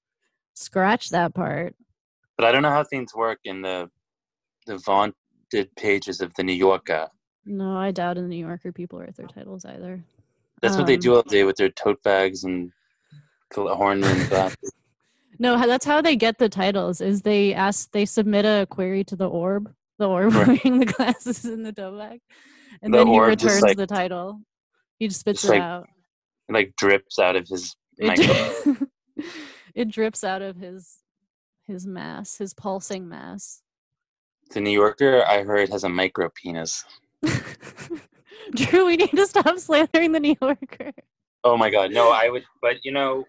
scratch that part. But I don't know how things work in the the vaunted pages of the New Yorker. No, I doubt in the New Yorker people write their titles either. That's um, what they do um, all day with their tote bags and horn and glasses. no, that's how they get the titles. Is they ask, they submit a query to the orb, the orb right. wearing the glasses in the tote bag, and the then he returns like, the title. He just spits it like, out. It like drips out of his. It, it drips out of his his mass, his pulsing mass. The New Yorker, I heard, has a micro penis. Drew, we need to stop slandering the New Yorker. Oh my God, no! I would, but you know,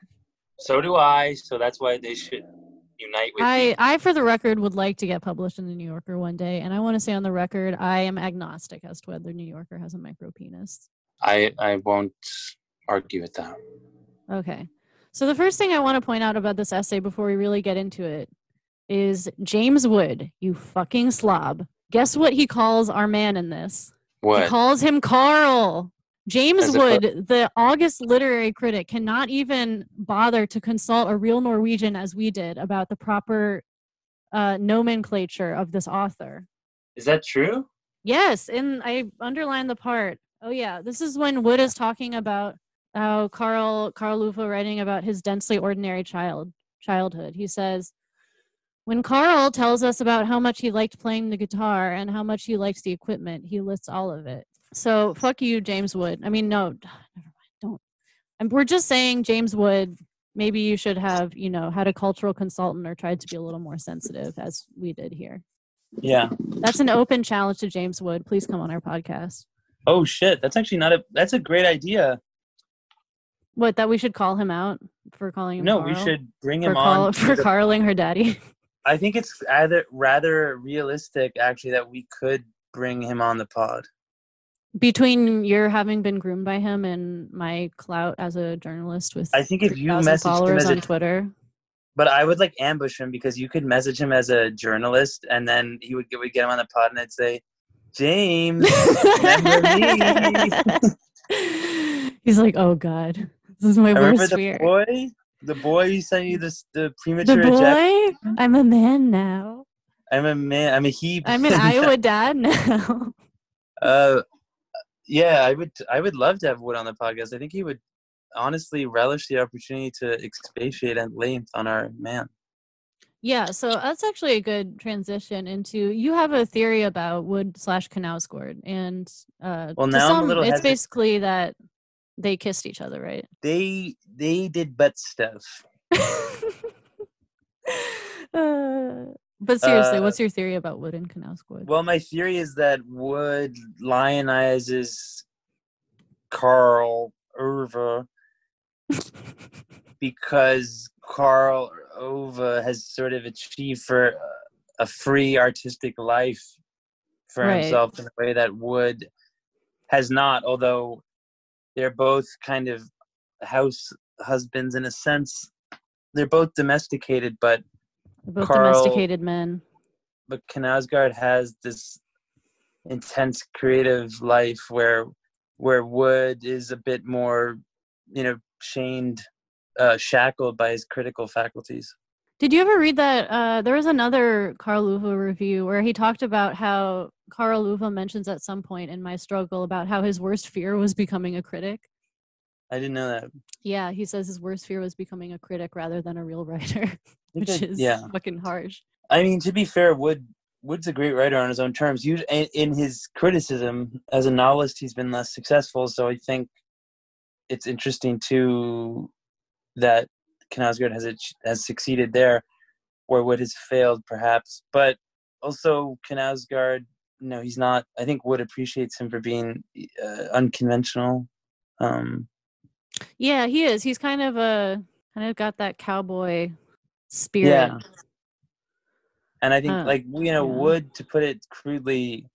so do I. So that's why they should unite with I, me. I, for the record, would like to get published in the New Yorker one day, and I want to say on the record, I am agnostic as to whether New Yorker has a micro penis. I, I won't argue with that. Okay. So the first thing I want to point out about this essay before we really get into it is James Wood, you fucking slob. Guess what he calls our man in this? What? He calls him Carl. James Wood, the August literary critic, cannot even bother to consult a real Norwegian as we did about the proper uh, nomenclature of this author. Is that true? Yes, and I underlined the part. Oh yeah, this is when Wood is talking about how Carl Karl Ove writing about his densely ordinary child childhood. He says, when Carl tells us about how much he liked playing the guitar and how much he likes the equipment, he lists all of it. So fuck you, James Wood. I mean, no, never mind. Don't. And we're just saying, James Wood. Maybe you should have, you know, had a cultural consultant or tried to be a little more sensitive, as we did here. Yeah, that's an open challenge to James Wood. Please come on our podcast. Oh shit, that's actually not a. That's a great idea. What that we should call him out for calling him? No, Carl? we should bring him for on for carling her daddy. I think it's either rather realistic actually that we could bring him on the pod. Between your having been groomed by him and my clout as a journalist with I think if you message followers on a, Twitter. But I would like ambush him because you could message him as a journalist and then he would get we get him on the pod and I'd say, James, remember me. He's like, Oh God. This is my I worst the fear. Boy? The boy who sent you this the premature The boy? Ejection? I'm a man now. I'm a man. I'm a he. I'm an Iowa dad now. uh, yeah, I would. I would love to have Wood on the podcast. I think he would honestly relish the opportunity to expatiate at length on our man. Yeah, so that's actually a good transition into. You have a theory about Wood slash Knausgaard, and uh, well, now some, it's basically that they kissed each other, right? They they did butt stuff. uh, but seriously, uh, what's your theory about Wood and Knausgaard? Well, my theory is that Wood lionizes Karl Ove because Karl Ove has sort of achieved for a free artistic life for right. himself in a way that Wood has not, although they're both kind of house husbands in a sense. They're both domesticated, but both Karl, domesticated men. But Knausgaard has this intense creative life where where Wood is a bit more, you know, chained, uh, shackled by his critical faculties. Did you ever read that? Uh, there was another Karl Ove review where he talked about how Karl Ove mentions at some point in my struggle about how his worst fear was becoming a critic. I didn't know that. Yeah, he says his worst fear was becoming a critic rather than a real writer, which is yeah. fucking harsh. I mean, to be fair, Wood Wood's a great writer on his own terms. You, in his criticism as a novelist, he's been less successful. So I think it's interesting too that Knausgaard has it, has succeeded there, or Wood has failed perhaps. But also Knausgaard, you know, he's not. I think Wood appreciates him for being uh, unconventional. Um, yeah, he is. He's kind of a kind of got that cowboy spirit. Yeah. And I think, like you know, yeah. Wood, to put it crudely,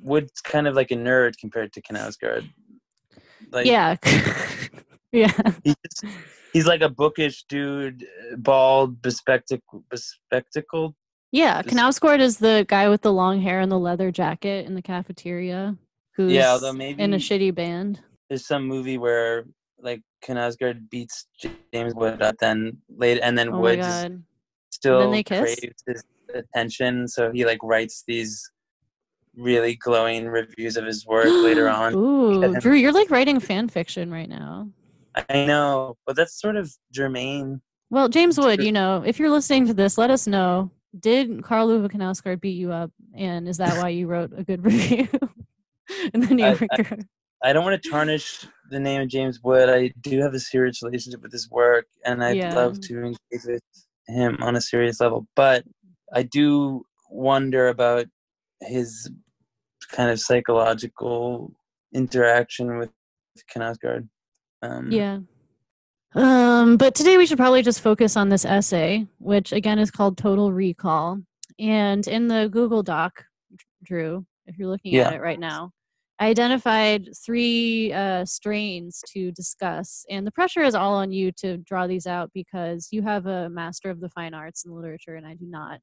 Wood's kind of like a nerd compared to Knausgaard. Like, yeah, yeah. He's, he's like a bookish dude, bald, bespectacled, bespectacled. Yeah, Knausgaard is the guy with the long hair and the leather jacket in the cafeteria. Who's yeah, although maybe in a shitty band. There's some movie where like Knausgaard beats James Wood up, then late, and then oh Wood still craves his attention, so he like writes these really glowing reviews of his work later on. Ooh, Drew, you're like writing fan fiction right now. I know, but that's sort of germane. Well, James Wood, you know, if you're listening to this, let us know. Did Karl Ove Knausgaard beat you up, and is that why you wrote a good review in the New Yorker? I, I, don't want to tarnish the name of James Wood. I do have a serious relationship with his work, and I'd yeah. love to engage with him on a serious level. But I do wonder about his kind of psychological interaction with Knausgaard. Um, yeah. Um, but today we should probably just focus on this essay, which again is called Total Recall. And in the Google Doc, Drew, if you're looking yeah. at it right now, I identified three uh, strains to discuss, and the pressure is all on you to draw these out because you have a master of the fine arts and literature, and I do not.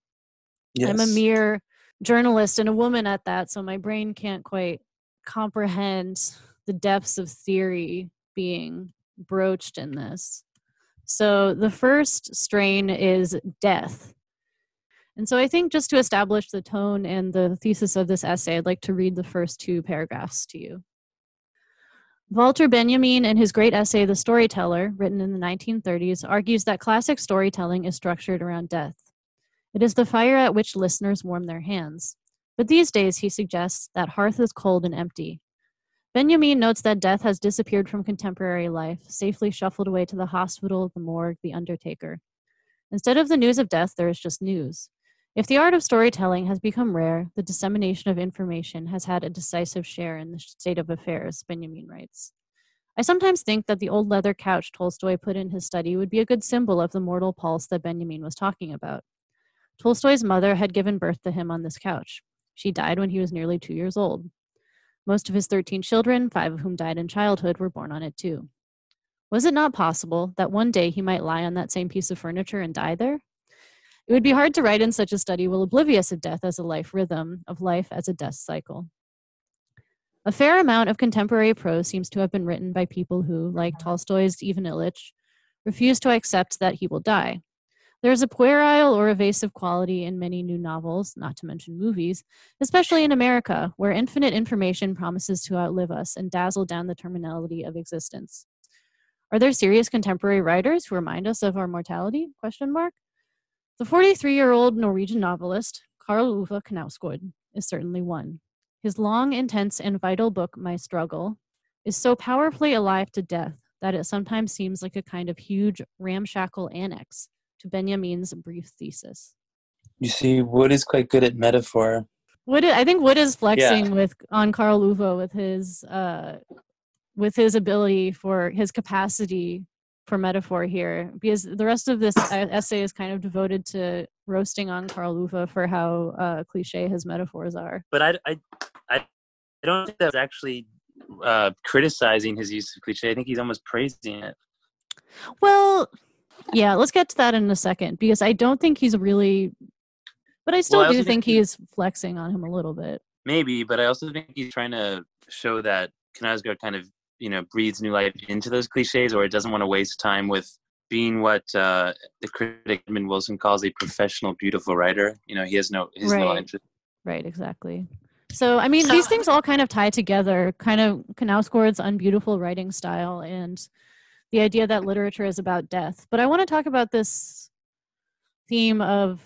Yes. I'm a mere journalist and a woman at that, so my brain can't quite comprehend the depths of theory being broached in this. So the first strain is death. And so I think just to establish the tone and the thesis of this essay, I'd like to read the first two paragraphs to you. Walter Benjamin, in his great essay, The Storyteller, written in the 1930s, argues that classic storytelling is structured around death. It is the fire at which listeners warm their hands. But these days, he suggests, that hearth is cold and empty. Benjamin notes that death has disappeared from contemporary life, safely shuffled away to the hospital, the morgue, the undertaker. Instead of the news of death, there is just news. If the art of storytelling has become rare, the dissemination of information has had a decisive share in the state of affairs, Benjamin writes. I sometimes think that the old leather couch Tolstoy put in his study would be a good symbol of the mortal pulse that Benjamin was talking about. Tolstoy's mother had given birth to him on this couch. She died when he was nearly two years old. Most of his 13 children, five of whom died in childhood, were born on it too. Was it not possible that one day he might lie on that same piece of furniture and die there? It would be hard to write in such a study while oblivious of death as a life rhythm, of life as a death cycle. A fair amount of contemporary prose seems to have been written by people who, like Tolstoy's Ivan Ilyich, refuse to accept that he will die. There is a puerile or evasive quality in many new novels, not to mention movies, especially in America, where infinite information promises to outlive us and dazzle down the terminality of existence. Are there serious contemporary writers who remind us of our mortality? Question mark. The 43-year-old Norwegian novelist Karl Ove Knausgaard is certainly one. His long, intense, and vital book, My Struggle, is so powerfully alive to death that it sometimes seems like a kind of huge ramshackle annex to Benjamin's brief thesis. You see, Wood is quite good at metaphor. Wood, I think Wood is flexing yeah. with on Karl Ove with his uh, with his ability for his capacity for metaphor here, because the rest of this essay is kind of devoted to roasting on Karl Ove for how uh, cliche his metaphors are. But I, I, I don't think that's actually uh, criticizing his use of cliche. I think he's almost praising it. Well, yeah, let's get to that in a second because I don't think he's really, but I still well, I do think, he's flexing on him a little bit. Maybe, but I also think he's trying to show that Knausgaard kind of you know breathes new life into those cliches, or it doesn't want to waste time with being what uh, the critic Edmund Wilson calls a professional, beautiful writer. You know, he has no, he has right. no interest. Right, exactly. So, I mean, these things all kind of tie together, kind of Knausgaard's unbeautiful writing style and the idea that literature is about death. But I want to talk about this theme of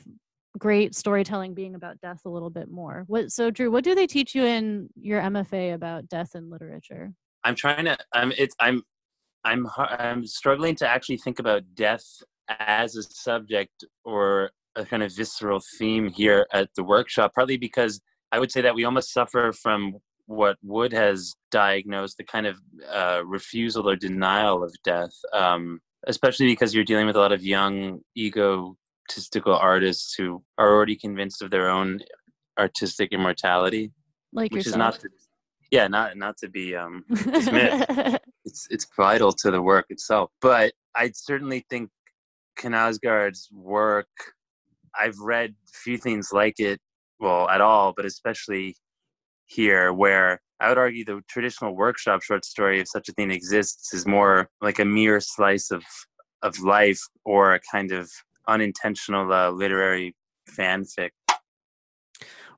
great storytelling being about death a little bit more. What so Drew, what do they teach you in your MFA about death in literature? I'm trying to I'm it's I'm I'm I'm struggling to actually think about death as a subject or a kind of visceral theme here at the workshop. Partly because I would say that we almost suffer from what Wood has diagnosed the kind of uh, refusal or denial of death, um, especially because you're dealing with a lot of young egotistical artists who are already convinced of their own artistic immortality, like which yourself. is not, to, yeah, not not to be um, dismissed. it's it's vital to the work itself, but I certainly think Knausgaard's work. I've read few things like it, well, at all, but especially here where I would argue the traditional workshop short story, if such a thing exists, is more like a mere slice of of life or a kind of unintentional uh, literary fanfic.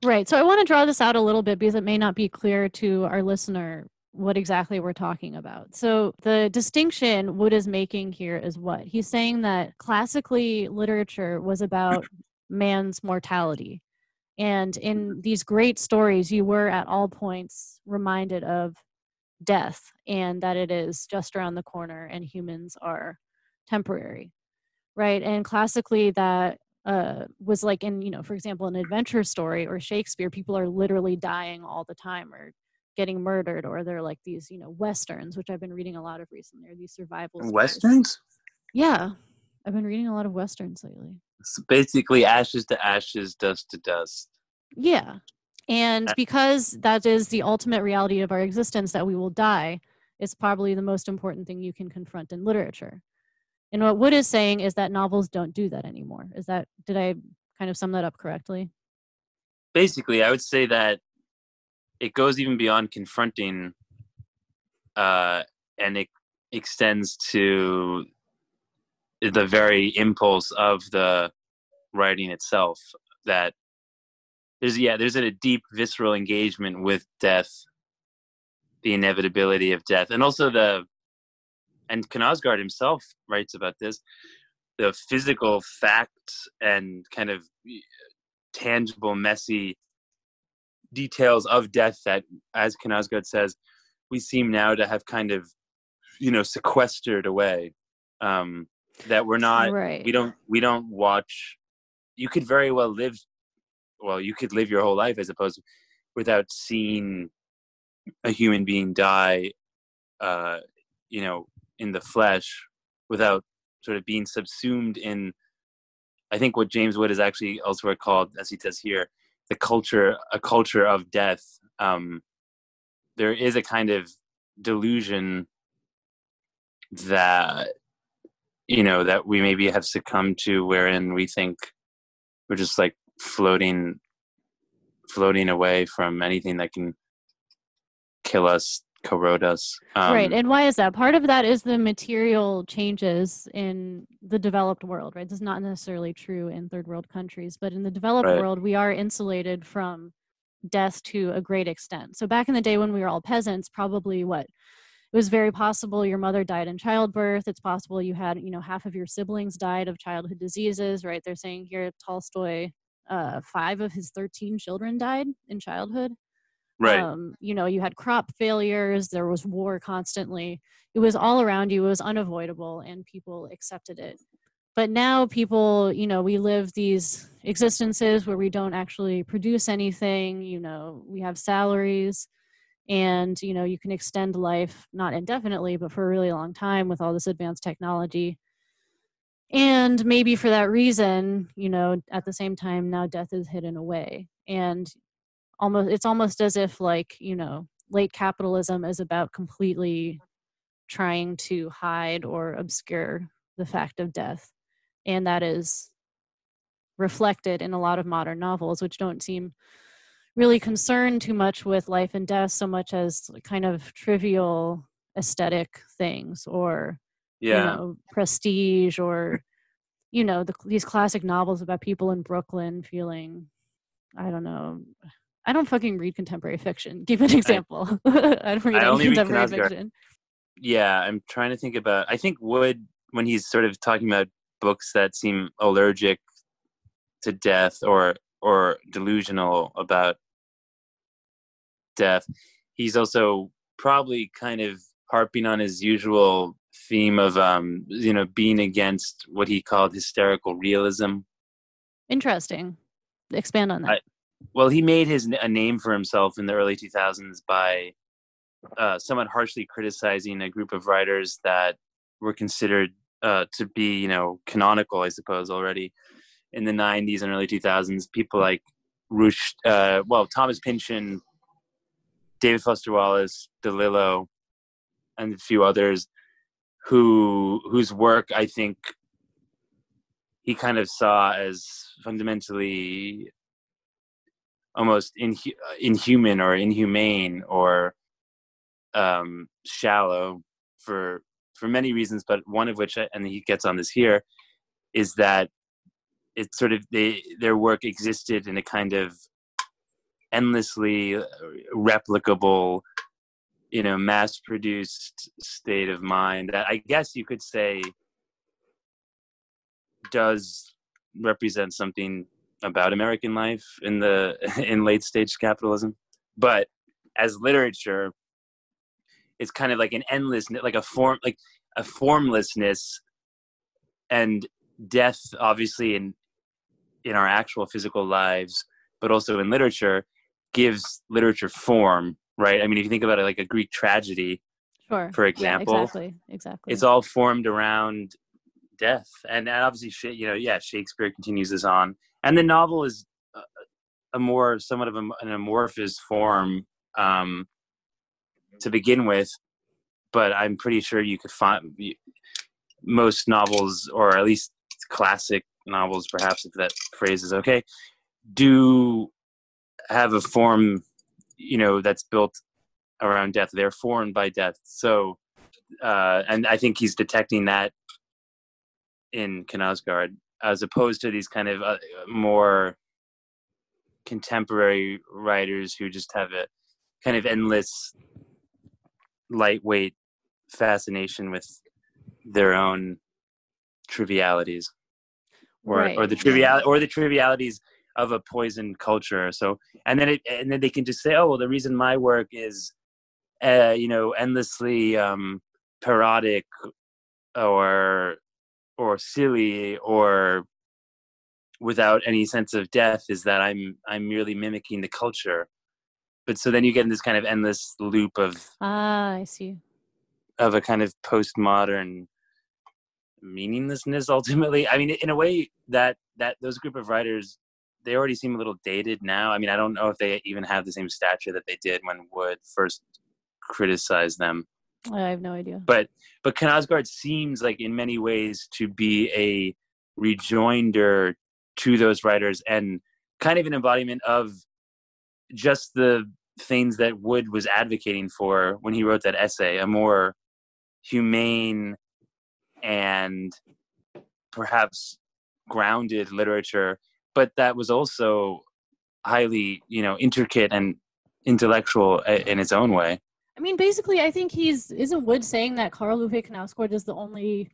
Right. So I want to draw this out a little bit because it may not be clear to our listener what exactly we're talking about. So the distinction Wood is making here is what? He's saying that classically literature was about man's mortality and in these great stories, you were at all points reminded of death and that it is just around the corner and humans are temporary. Right. And classically, that uh, was like in, you know, for example, an adventure story or Shakespeare, people are literally dying all the time or getting murdered, or they're like these, you know, westerns, which I've been reading a lot of recently, or these survival westerns. Yeah, I've been reading a lot of westerns lately. So basically, ashes to ashes, dust to dust. Yeah. And because that is the ultimate reality of our existence that we will die, it's probably the most important thing you can confront in literature. And what Wood is saying is that novels don't do that anymore. Is that, did I kind of sum that up correctly? Basically, I would say that it goes even beyond confronting uh, and it extends to the very impulse of the writing itself that there's yeah there's a deep visceral engagement with death the inevitability of death. And also the and Knausgaard himself writes about this the physical facts and kind of tangible messy details of death that as Knausgaard says we seem now to have kind of you know sequestered away. Um that we're not right. we don't we don't watch you could very well live well you could live your whole life as opposed without seeing a human being die uh you know in the flesh without sort of being subsumed in i think what james wood is actually elsewhere called as he says here the culture a culture of death um there is a kind of delusion that you know that we maybe have succumbed to wherein we think we're just like floating floating away from anything that can kill us corrode us um, right and why is that? Part of that is the material changes in the developed world right? This is not necessarily true in third world countries but in the developed right. world we are insulated from death to a great extent. So back in the day when we were all peasants probably what it was very possible your mother died in childbirth it's possible you had you know half of your siblings died of childhood diseases right they're saying here tolstoy uh, five of his 13 children died in childhood. Right. Um, you know, you had crop failures, there was war constantly. It was all around you, it was unavoidable, and people accepted it. But now, people, you know, we live these existences where we don't actually produce anything, you know, we have salaries, and, you know, you can extend life not indefinitely, but for a really long time with all this advanced technology. And maybe for that reason you know at the same time now death is hidden away. And almost it's almost as if like you know late capitalism is about completely trying to hide or obscure the fact of death. And that is reflected in a lot of modern novels which don't seem really concerned too much with life and death so much as kind of trivial aesthetic things or yeah. you know prestige or you know the, these classic novels about people in brooklyn feeling i don't know i don't fucking read contemporary fiction. Give an example. I, I don't read I any contemporary read fiction. Yeah i'm trying to think about i think wood when he's sort of talking about books that seem allergic to death or or delusional about death he's also probably kind of harping on his usual theme of um, you know being against what he called hysterical realism. Interesting. Expand on that. I, well, he made his a name for himself in the early 2000s by uh, somewhat harshly criticizing a group of writers that were considered uh, to be, you know, canonical, I suppose, already in the 90s and early 2000s. People like Rush, uh, well, Thomas Pynchon, David Foster Wallace, DeLillo, and a few others who whose work I think he kind of saw as fundamentally almost inhu- inhuman or inhumane or um, shallow for for many reasons, but one of which, and he gets on this here, is that it sort of they their work existed in a kind of endlessly uh, replicable you know mass produced state of mind that i guess you could say does represent something about american life in the in late stage capitalism. But as literature it's kind of like an endless like a form like a formlessness and death obviously in in our actual physical lives but also in literature gives literature form right? I mean if you think about it like a greek tragedy sure. for example yeah, exactly exactly. it's all formed around death. And, and obviously you know yeah shakespeare continues this on. And the novel is a, a more somewhat of a, an amorphous form um, to begin with. But i'm pretty sure you could find most novels or at least classic novels perhaps if that phrase is okay do have a form you know that's built around death. They're formed by death. So uh, and i think he's detecting that in Knausgaard as opposed to these kind of uh, more contemporary writers who just have a kind of endless lightweight fascination with their own trivialities. Or right. or the trivial or the trivialities of a poisoned culture. So and then it and then they can just say oh well the reason my work is uh, you know endlessly um parodic or or silly or without any sense of death is that i'm i'm merely mimicking the culture. But so then you get in this kind of endless loop of ah i see. of a kind of postmodern meaninglessness ultimately. I mean in a way that that those group of writers they already seem a little dated now. I mean i don't know if they even have the same stature that they did when wood first criticized them. I have no idea. But but Knausgaard seems like in many ways to be a rejoinder to those writers and kind of an embodiment of just the things that wood was advocating for when he wrote that essay a more humane and perhaps grounded literature, but that was also highly, you know, intricate and intellectual in its own way. I mean, basically, I think he's isn't Wood saying that Karl Ove Knausgaard is the only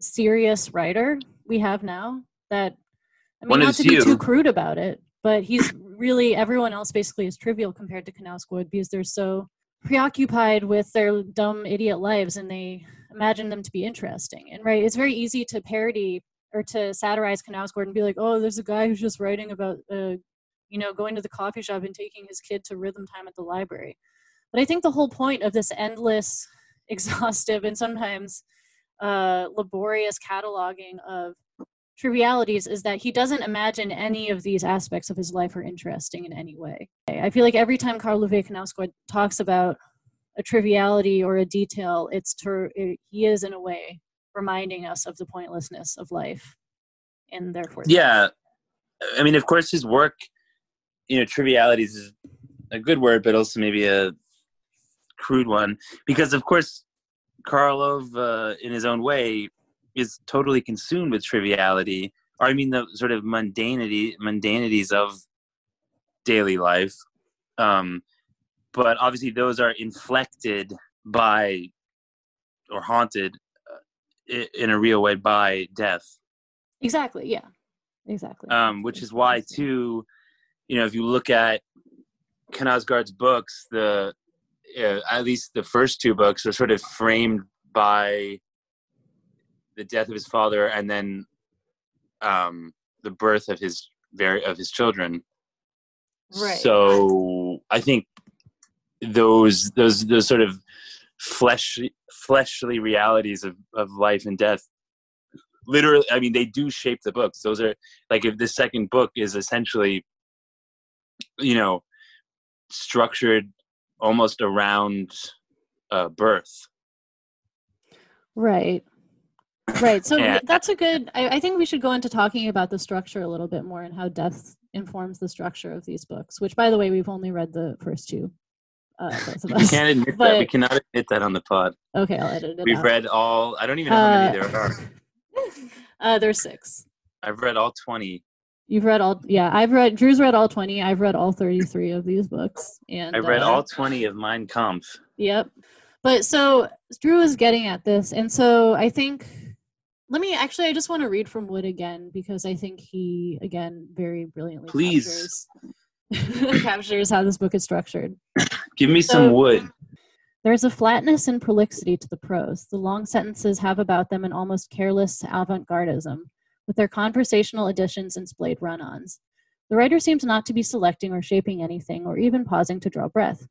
serious writer we have now. That I mean, One not to be too crude about it, but he's really everyone else basically is trivial compared to Knausgaard because they're so preoccupied with their dumb idiot lives and they imagine them to be interesting. And right, it's very easy to parody or to satirize Knausgaard and be like, oh, there's a guy who's just writing about, uh, you know, going to the coffee shop and taking his kid to rhythm time at the library. But I think the whole point of this endless, exhaustive, and sometimes uh, laborious cataloging of trivialities is that he doesn't imagine any of these aspects of his life are interesting in any way. I feel like every time Karl Ove Knausgaard talks about a triviality or a detail, it's to, it, he is in a way reminding us of the pointlessness of life and therefore. Yeah. I mean, of course, his work, you know, trivialities is a good word, but also maybe a crude one because, of course, Karl Ove, uh, in his own way, is totally consumed with triviality, or I mean the sort of mundanity mundanities of daily life. Um, but obviously, those are inflected by or haunted in a real way by death. Exactly. Yeah. Exactly. Um, which is why, too, you know, if you look at Knausgaard's books, the uh, at least the first two books are sort of framed by the death of his father and then um, the birth of his very of his children. Right. So I think those those those sort of flesh fleshly realities of, of life and death. Literally i mean they do shape the books. Those are like if the second book is essentially you know structured almost around uh, birth. Right. Right. So that's a good I, I, think we should go into talking about the structure a little bit more and how death informs the structure of these books which by the way we've only read the first two uh, both of us. We can't admit but, that. We cannot admit that on the pod. Okay, I'll edit it. We've out. read all. I don't even know how many uh, there are. uh, there's six. I've read all twenty. You've read all. Yeah, I've read. Drew's read all twenty. I've read all thirty-three of these books, and I've read uh, all twenty of Mein Kampf. Yep. But so Drew is getting at this, and so I think. Let me actually. I just want to read from Wood again because I think he again very brilliantly Please. captures captures how this book is structured. Give me so, some wood. There is a flatness and prolixity to the prose. The long sentences have about them an almost careless avant gardism, with their conversational additions and splayed run ons. The writer seems not to be selecting or shaping anything, or even pausing to draw breath.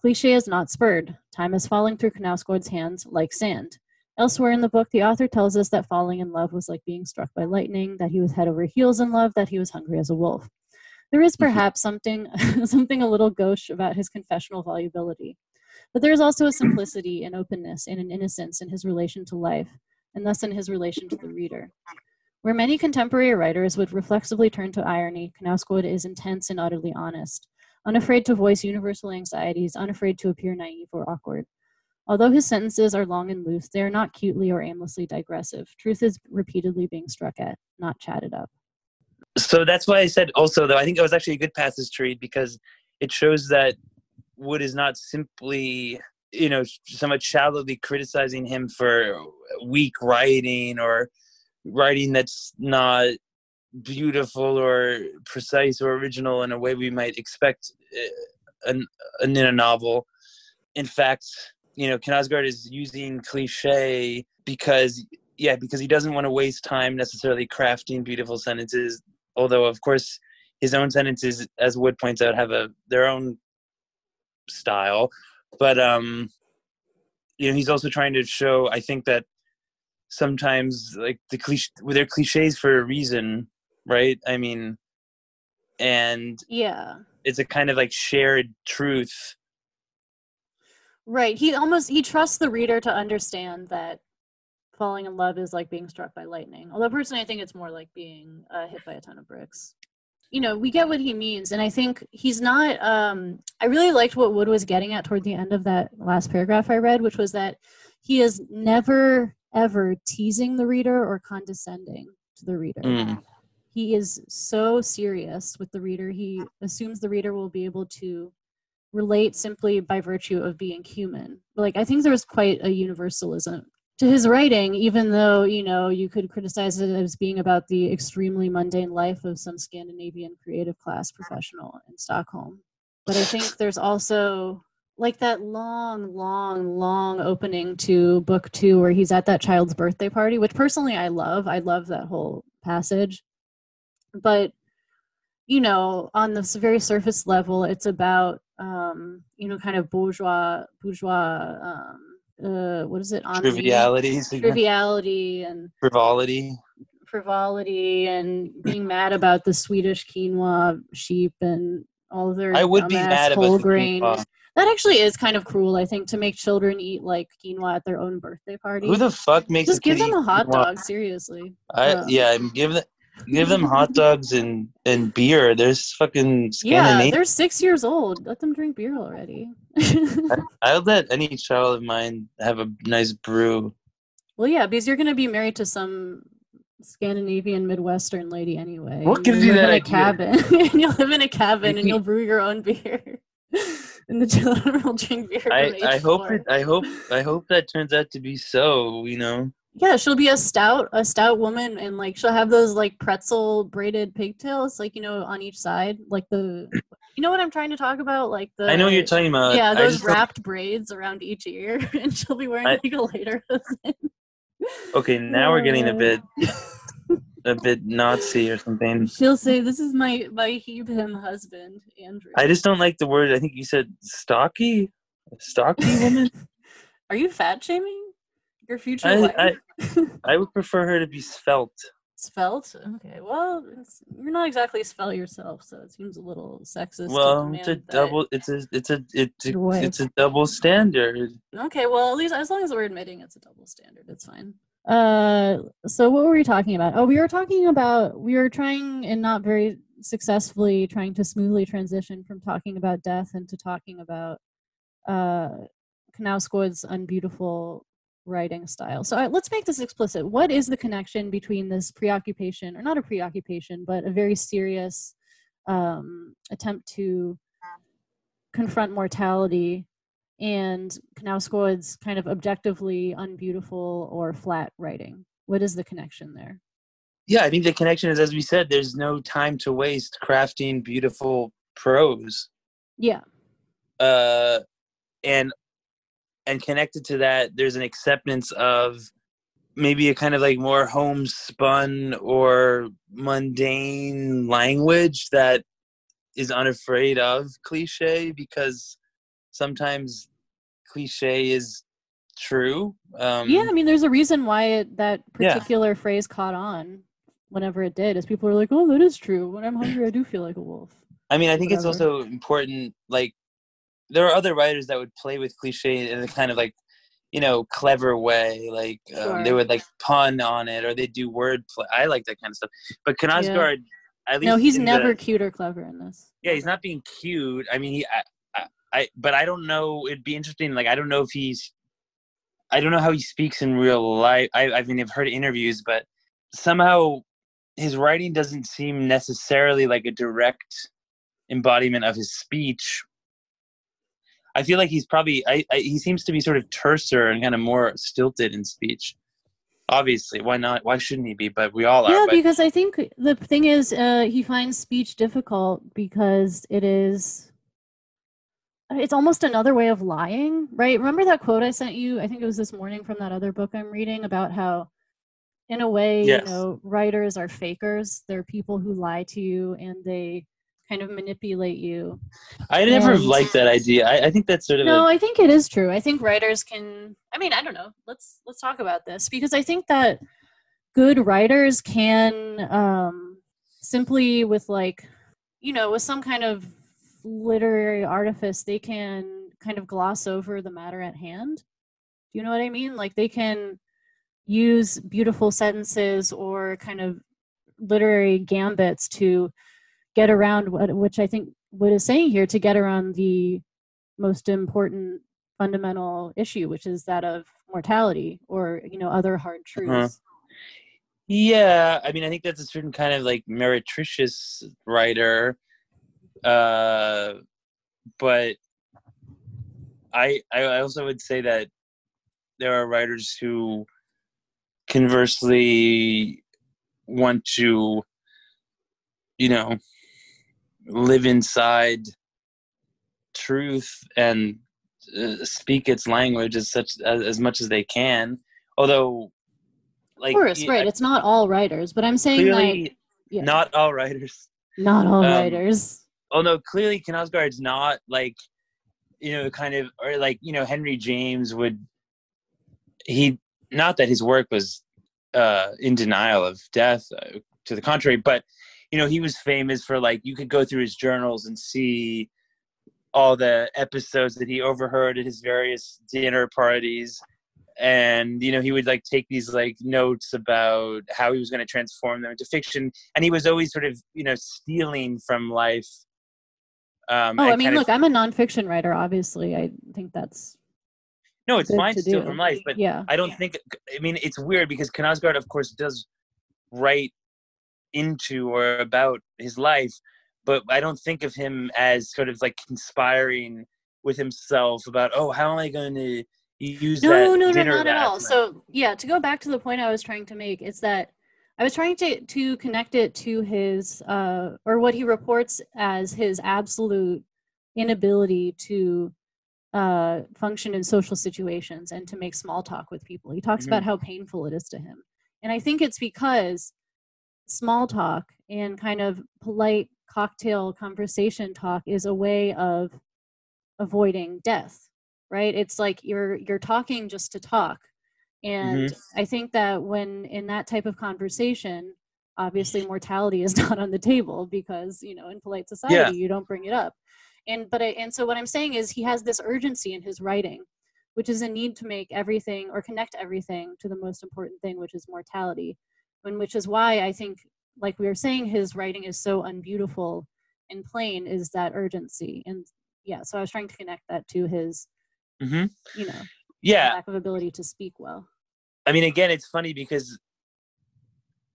Cliche is not spurred. Time is falling through Knausgaard's hands like sand. Elsewhere in the book, the author tells us that falling in love was like being struck by lightning, that he was head over heels in love, that he was hungry as a wolf. There is mm-hmm. perhaps something something a little gauche about his confessional volubility. But there is also a simplicity and openness and an innocence in his relation to life, and thus in his relation to the reader. Where many contemporary writers would reflexively turn to irony, Knausgaard is intense and utterly honest, unafraid to voice universal anxieties, unafraid to appear naive or awkward. Although his sentences are long and loose, they are not cutely or aimlessly digressive. Truth is repeatedly being struck at, not chatted up so that's why I said also though I think it was actually a good passage to read because it shows that Wood is not simply you know somewhat shallowly criticizing him for weak writing or writing that's not beautiful or precise or original in a way we might expect in, uh, in a novel. In fact, you know, Knausgaard is using cliche because yeah, because he doesn't want to waste time necessarily crafting beautiful sentences although of course his own sentences, as Wood points out, have a their own style. But um, you know, he's also trying to show. I think that sometimes, like the cliche, they're cliches for a reason, right? I mean, and yeah, it's a kind of like shared truth. Right. He almost he trusts the reader to understand that falling in love is like being struck by lightning. Although personally, I think it's more like being uh, hit by a ton of bricks. You know, we get what he means, and I think he's not. Um, I really liked what Wood was getting at toward the end of that last paragraph I read, which was that he is never ever teasing the reader or condescending to the reader. Mm. He is so serious with the reader. He assumes the reader will be able to relate simply by virtue of being human. Like I think there's quite a universalism to his writing, even though you know you could criticize it as being about the extremely mundane life of some Scandinavian creative class professional in Stockholm. But I think there's also like that long, long, long opening to book two where he's at that child's birthday party, which personally I love. I love that whole passage. But you know, on this very surface level, it's about um, you know, kind of bourgeois bourgeois um, uh, what is it? Trivialities. Triviality and frivolity. Frivolity and being mad about the Swedish quinoa sheep and all their I would be mad whole about grain. Quinoa. That actually is kind of cruel, I think, to make children eat like quinoa at their own birthday party. Who the fuck makes just give them a hot quinoa? dog? Seriously. I uh, yeah, give them give them hot dogs and and beer. There's fucking yeah. They're six years old. Let them drink beer already. I, I'll let any child of mine have a nice brew. Well, yeah, because you're gonna be married to some Scandinavian Midwestern lady anyway. What gives you that in a cabin? you'll live in a cabin and you'll brew your own beer. and the children will drink beer. I, I hope it, I hope I hope that turns out to be so. You know. Yeah, she'll be a stout, a stout woman, and like she'll have those like pretzel braided pigtails, like you know, on each side, like the, you know what I'm trying to talk about, like the. I know you're talking about. Yeah, those wrapped braids around each ear, and she'll be wearing I, like a later. Okay, now we're getting a bit a bit Nazi or something. She'll say, "This is my my he him husband, Andrew." I just don't like the word. I think you said stocky, stocky woman. Are you fat shaming your future I, wife? I, I would prefer her to be svelte. Svelte. Okay. Well, you're not exactly svelte yourself, so it seems a little sexist. Well, it's a double. It's a. It's a. It's a, it's a double standard. Okay. Well, at least as long as we're admitting it's a double standard, it's fine. Uh, so what were we talking about? Oh, we were talking about we were trying and not very successfully trying to smoothly transition from talking about death into talking about uh Knausgaard's unbeautiful writing style. So uh, let's make this explicit. What is the connection between this preoccupation, or not a preoccupation, but a very serious um, attempt to confront mortality and Knausgaard's kind of objectively unbeautiful or flat writing? What is the connection there? Yeah, I think the connection is, as we said, there's no time to waste crafting beautiful prose. Yeah. Uh, and and connected to that, there's an acceptance of maybe a kind of like more homespun or mundane language that is unafraid of cliche because sometimes cliche is true. Um, yeah, I mean, there's a reason why it, that particular yeah. phrase caught on whenever it did, is people are like, "Oh, that is true. When I'm hungry, I do feel like a wolf." I mean, I think Whatever. it's also important. Like, there are other writers that would play with cliche in a kind of like, you know, clever way. Like, sure. um, they would like pun on it, or they do word play. I like that kind of stuff. But Knausgaard, yeah. at least no, he's never the, cute or clever in this. Yeah, he's not being cute. I mean, he. I, I but I don't know. It'd be interesting. Like I don't know if he's. I don't know how he speaks in real life. I I mean I've heard interviews, but somehow his writing doesn't seem necessarily like a direct embodiment of his speech. I feel like he's probably I, I he seems to be sort of terser and kind of more stilted in speech obviously why not why shouldn't he be but we all are yeah because i think the thing is uh, he finds speech difficult because it is it's almost another way of lying, right? Remember that quote I sent you? I think it was this morning from that other book I'm reading about how, in a way, yes. you know, writers are fakers. They're people who lie to you and they kind of manipulate you. I never and, liked that idea. I, I, think that's sort of no. A... I think it is true. I think writers can. I mean, I don't know. Let's let's talk about this because I think that good writers can um, simply with like you know with some kind of literary artifice, they can kind of gloss over the matter at hand. Do you know what I mean? Like they can use beautiful sentences or kind of literary gambits to get around what which I think Wood is saying here to get around the most important fundamental issue, which is that of mortality or you know other hard uh-huh. truths. Uh-huh. Yeah, I mean, I think that's a certain kind of like meretricious writer uh, but I I also would say that there are writers who conversely want to you know live inside truth and uh, speak its language as such as, as, much as they can. Although like of course right I, it's not all writers but i'm saying that yeah. not all writers. Not all um, writers. oh no, clearly Knausgaard's not like you know kind of or like you know Henry James would he not that his work was uh in denial of death uh, to the contrary but you know he was famous for like you could go through his journals and see all the episodes that he overheard at his various dinner parties and you know he would like take these like notes about how he was going to transform them into fiction and he was always sort of you know stealing from life um, oh, I mean, look, of, I'm a nonfiction writer. Obviously, I think that's no, it's fine to steal from life, but yeah, I don't think. I mean, it's weird because Knausgaard, of course, does write into or about his life, but I don't think of him as sort of like conspiring with himself about, oh, how am I going to use no, that? No, no, no, not at all. Night? So, yeah, to go back to the point I was trying to make, it's that I was trying to to connect it to his uh, or what he reports as his absolute inability to uh, function in social situations and to make small talk with people. He talks mm-hmm. about how painful it is to him. And I think it's because small talk and kind of polite cocktail conversation talk is a way of avoiding death right it's like you're you're talking just to talk and mm-hmm. i think that when in that type of conversation obviously mortality is not on the table because you know in polite society yeah. you don't bring it up and but I, and so what i'm saying is he has this urgency in his writing which is a need to make everything or connect everything to the most important thing which is mortality and which is why i think like we were saying his writing is so unbeautiful and plain is that urgency. And yeah so i was trying to connect that to his mm-hmm. you know yeah. lack of ability to speak well. I mean again it's funny because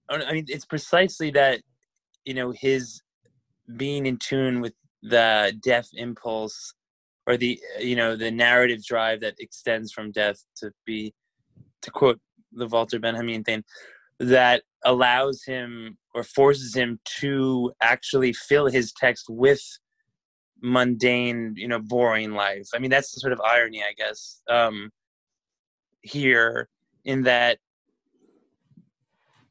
i mean it's precisely that you know his being in tune with the death impulse or the you know the narrative drive that extends from death to be to quote the Walter Benjamin thing that allows him or forces him to actually fill his text with mundane, you know, boring life. I mean, that's the sort of irony, I guess, um, here in that.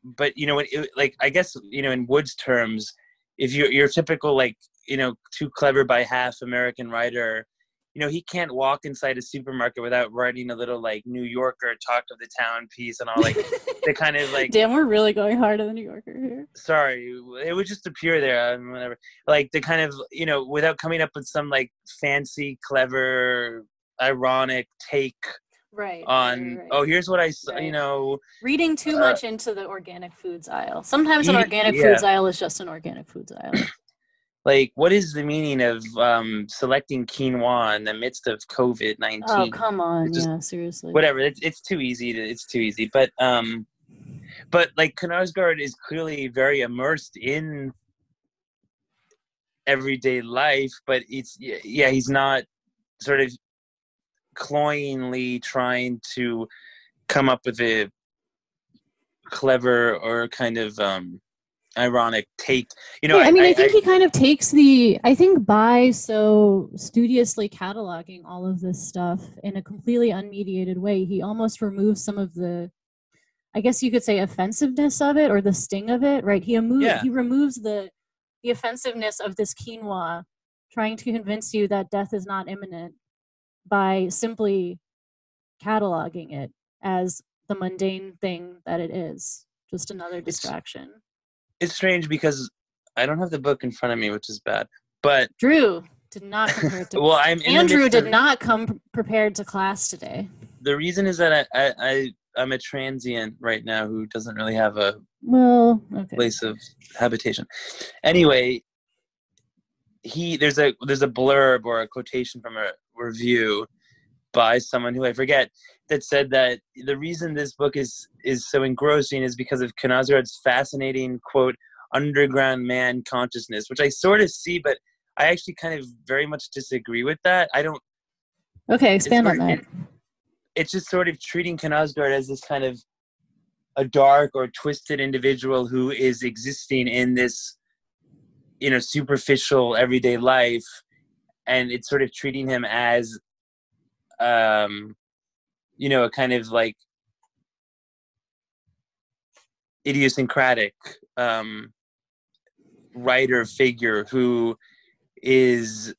But you know, it, like I guess you know, in Wood's terms, if you're your typical like you know, too clever by half American writer, you know, he can't walk inside a supermarket without writing a little like New Yorker talk of the town piece and all like the kind of like. Damn, we're really going hard on the New Yorker here. Sorry, it would just appear there. and whatever. Like the kind of you know, without coming up with some like fancy, clever, ironic take. Right. On right, right. oh, here's what I right. you know. Reading too uh, much into the organic foods aisle. Sometimes an organic yeah. foods aisle is just an organic foods aisle like what is the meaning of um, selecting quinoa in the midst of COVID nineteen? Oh come on, Just, yeah, seriously. Whatever, it's it's too easy. To, it's too easy. But um, but like Knausgaard is clearly very immersed in everyday life, but it's yeah, he's not sort of cloyingly trying to come up with a clever or kind of um ironic take. You know yeah, I, mean i, I think I, he kind of takes the i think by so studiously cataloging all of this stuff in a completely unmediated way he almost removes some of the i guess you could say offensiveness of it or the sting of it right? He, yeah. he removes the the offensiveness of this quinoa trying to convince you that death is not imminent by simply cataloging it as the mundane thing that it is. Just another distraction it's, strange because I don't have the book in front of me, which is bad. But Drew did not come to. well, I'm Andrew did not come prepared to class today. The reason is that I, I, I I'm a transient right now who doesn't really have a well okay. place of habitation. Anyway, he there's a there's a blurb or a quotation from a review by someone who I forget that said that the reason this book is is so engrossing is because of Knausgaard's fascinating quote underground man consciousness, which I sort of see, but I actually kind of very much disagree with that. I don't. Okay, expand on that. It, it's just sort of treating Knausgaard as this kind of a dark or twisted individual who is existing in this, you know, superficial everyday life, and it's sort of treating him as um, you know, a kind of like idiosyncratic um, writer figure who is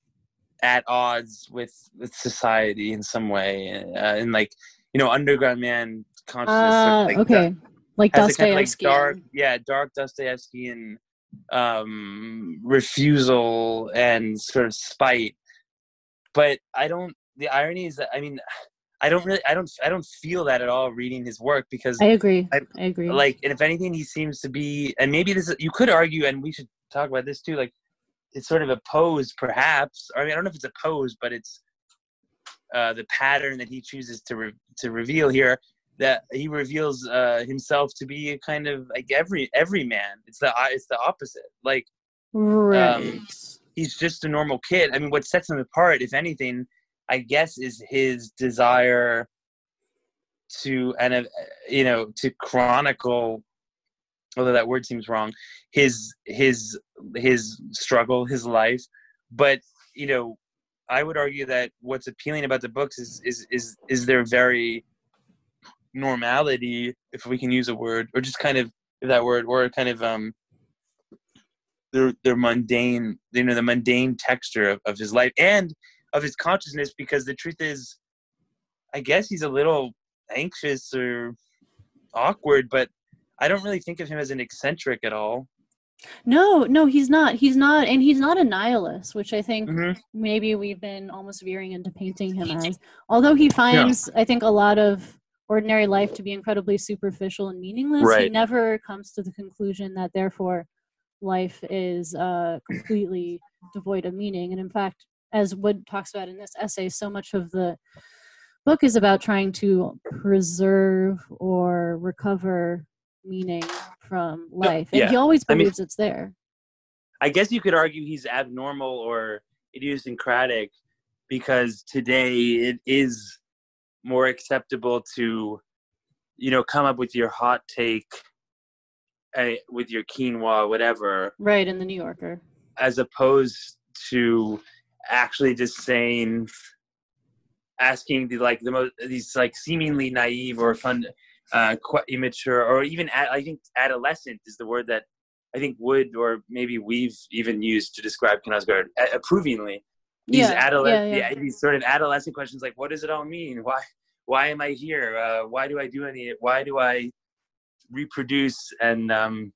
at odds with with society in some way, uh, and like you know, underground man consciousness. Uh, like okay, the, like Dostoevsky. Kind of like dark, yeah, dark Dostoevsky and um, refusal and sort of spite. But I don't the irony is that I mean, I don't really, I don't, I don't feel that at all reading his work because I agree. I, I agree. Like, and if anything, he seems to be, and maybe this, is, you could argue, and we should talk about this too. Like, it's sort of a pose, perhaps. I mean, I don't know if it's a pose, but it's uh, the pattern that he chooses to re- to reveal here. That he reveals uh, himself to be a kind of like every every man. It's the it's the opposite. Like, right. Um, he's just a normal kid. I mean, what sets him apart, if anything, I guess is his desire to and uh, you know to chronicle although that word seems wrong his his his struggle his life. But you know I would argue that what's appealing about the books is is is is their very normality, if we can use a word, or just kind of that word, or kind of um their their mundane, you know, the mundane texture of, of his life. And of his consciousness. Because the truth is, I guess he's a little anxious or awkward, but I don't really think of him as an eccentric at all. No, no, he's not. He's not, and he's not a nihilist, which I think mm-hmm. maybe we've been almost veering into painting him as. Although he finds, yeah. I think, a lot of ordinary life to be incredibly superficial and meaningless, right. he never comes to the conclusion that therefore life is uh, completely devoid of meaning. And in fact, as Wood talks about in this essay, so much of the book is about trying to preserve or recover meaning from life. And yeah. he always believes I mean, it's there. I guess you could argue he's abnormal or idiosyncratic because today it is more acceptable to, you know, come up with your hot take uh, with your quinoa, whatever. Right, in the New Yorker. As opposed to actually just saying, asking the like the most these like seemingly naive or fun uh, quite immature, or even ad, I think adolescent is the word that I think would or maybe we've even used to describe Knausgaard approvingly. These yeah, adolescent, yeah, yeah. these sort of adolescent questions like, what does it all mean? Why, why am I here? Uh, why do I do any? Why do I reproduce and um,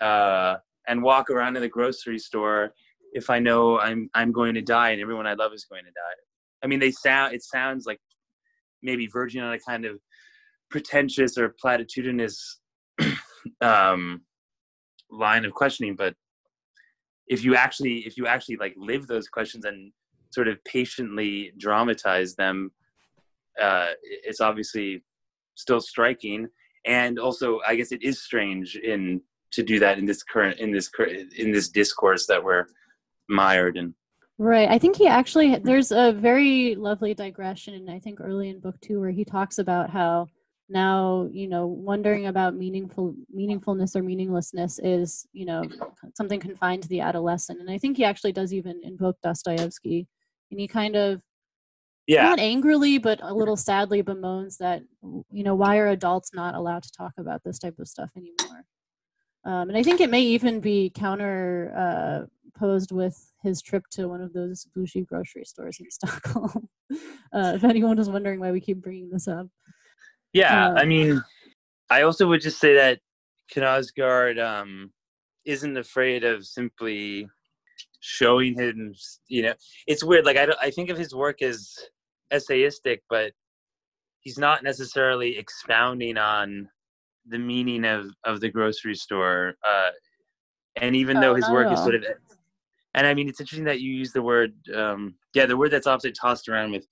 uh, and walk around in the grocery store if I know I'm I'm going to die and everyone I love is going to die? I mean, they sound. It sounds like maybe verging on a kind of pretentious or platitudinous um, line of questioning, but if you actually if you actually like live those questions and sort of patiently dramatize them, uh, it's obviously still striking. And also, I guess it is strange in to do that in this current in this in this discourse that we're mired in. Right. I think he actually there's a very lovely digression, and I think early in book two, where he talks about how now you know wondering about meaningful meaningfulness or meaninglessness is you know something confined to the adolescent and i think he actually does even invoke dostoevsky and he kind of yeah not angrily but a little sadly bemoans that you know why are adults not allowed to talk about this type of stuff anymore um, and i think it may even be counter uh, posed with his trip to one of those bougie grocery stores in stockholm uh, if anyone is wondering why we keep bringing this up yeah, uh, I mean, I also would just say that Knausgaard um, isn't afraid of simply showing him. You know, it's weird. Like I, I think of his work as essayistic, but he's not necessarily expounding on the meaning of of the grocery store. Uh, and even though his work is sort of, and I mean, it's interesting that you use the word, um, yeah, the word that's often tossed around with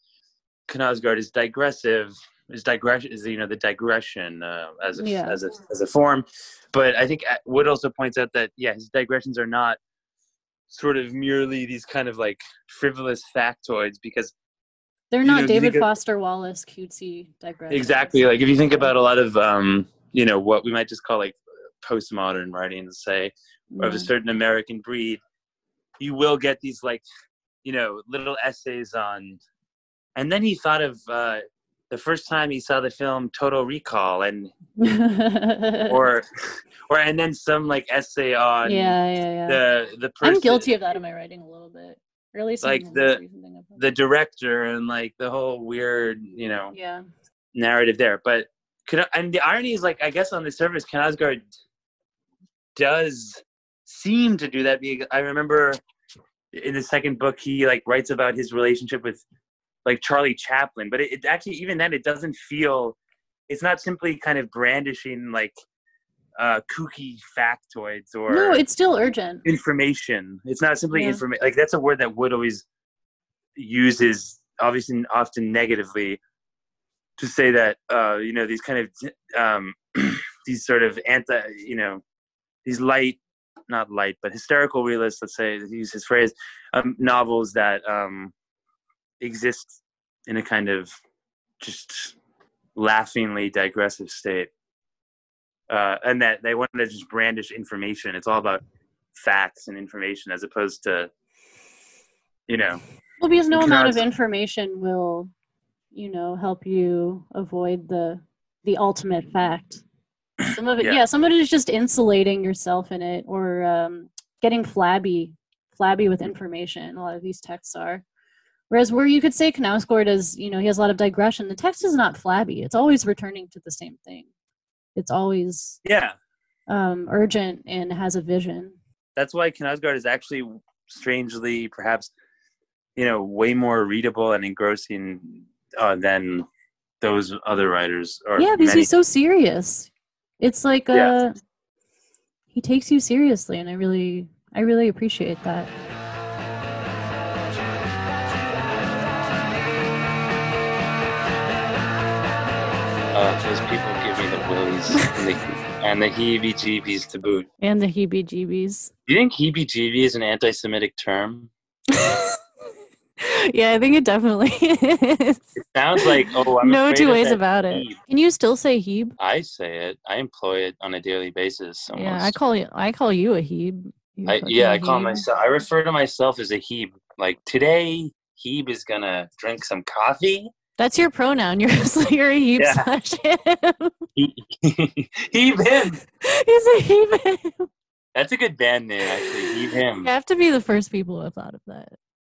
Knausgaard is digressive is digression is you know the digression uh, as a yeah. as a as a form but i think uh, wood also points out that yeah his digressions are not sort of merely these kind of like frivolous factoids because they're not know, david foster of, wallace cutesy digressions exactly like if you think about a lot of um you know what we might just call like postmodern writings say yeah. of a certain american breed you will get these like you know little essays on and then he thought of uh, the first time he saw the film Total Recall and or or and then some like essay on yeah, yeah, yeah. the the person. I'm guilty of that in my writing a little bit. Really like the the director and like the whole weird, you know, yeah. narrative there. But and the irony is like I guess on the surface Knausgaard does seem to do that because I remember in the second book he like writes about his relationship with like Charlie Chaplin. But it, it, actually, even then, it doesn't feel. It's not simply kind of brandishing like uh, kooky factoids or. No, it's still urgent information. It's not simply yeah. information. Like that's a word that Wood always uses, obviously, often negatively, to say that uh, you know these kind of um, these sort of anti, you know, these light not light, but hysterical realists, let's say, use his phrase, um, novels that um, exist in a kind of just laughingly digressive state. Uh, and that they want to just brandish information. It's all about facts and information as opposed to, you know, Well, because no amount of information will, you know, help you avoid the the ultimate fact. Some of it, yeah. yeah some of it is just insulating yourself in it, or um, getting flabby, flabby with information. A lot of these texts are. Whereas where you could say Knausgaard is, you know, he has a lot of digression. The text is not flabby. It's always returning to the same thing. It's always yeah um, urgent and has a vision. That's why Knausgaard is actually strangely, perhaps, you know, way more readable and engrossing uh, than those other writers. Yeah, because many. he's so serious. It's like uh, yeah. he takes you seriously, and I really, I really appreciate that. Uh, those people give me the willies and the, and the heebie-jeebies to boot. And the heebie-jeebies. Do you think heebie-jeebies is an anti-Semitic term? yeah, I think it definitely is. It sounds like oh, I'm no two ways about it. Can you still say heeb? I say it. I employ it on a daily basis. Almost. Yeah, I call you. I call you a heeb. I, yeah, I call myself. I refer to myself as a heeb. Like today, heeb is gonna drink some coffee that's your pronoun. You're, you're a heap yeah. slash him. He, heave him. He's a heave him. That's a good band name, actually. Heave him. You have to be the first people who have thought of that.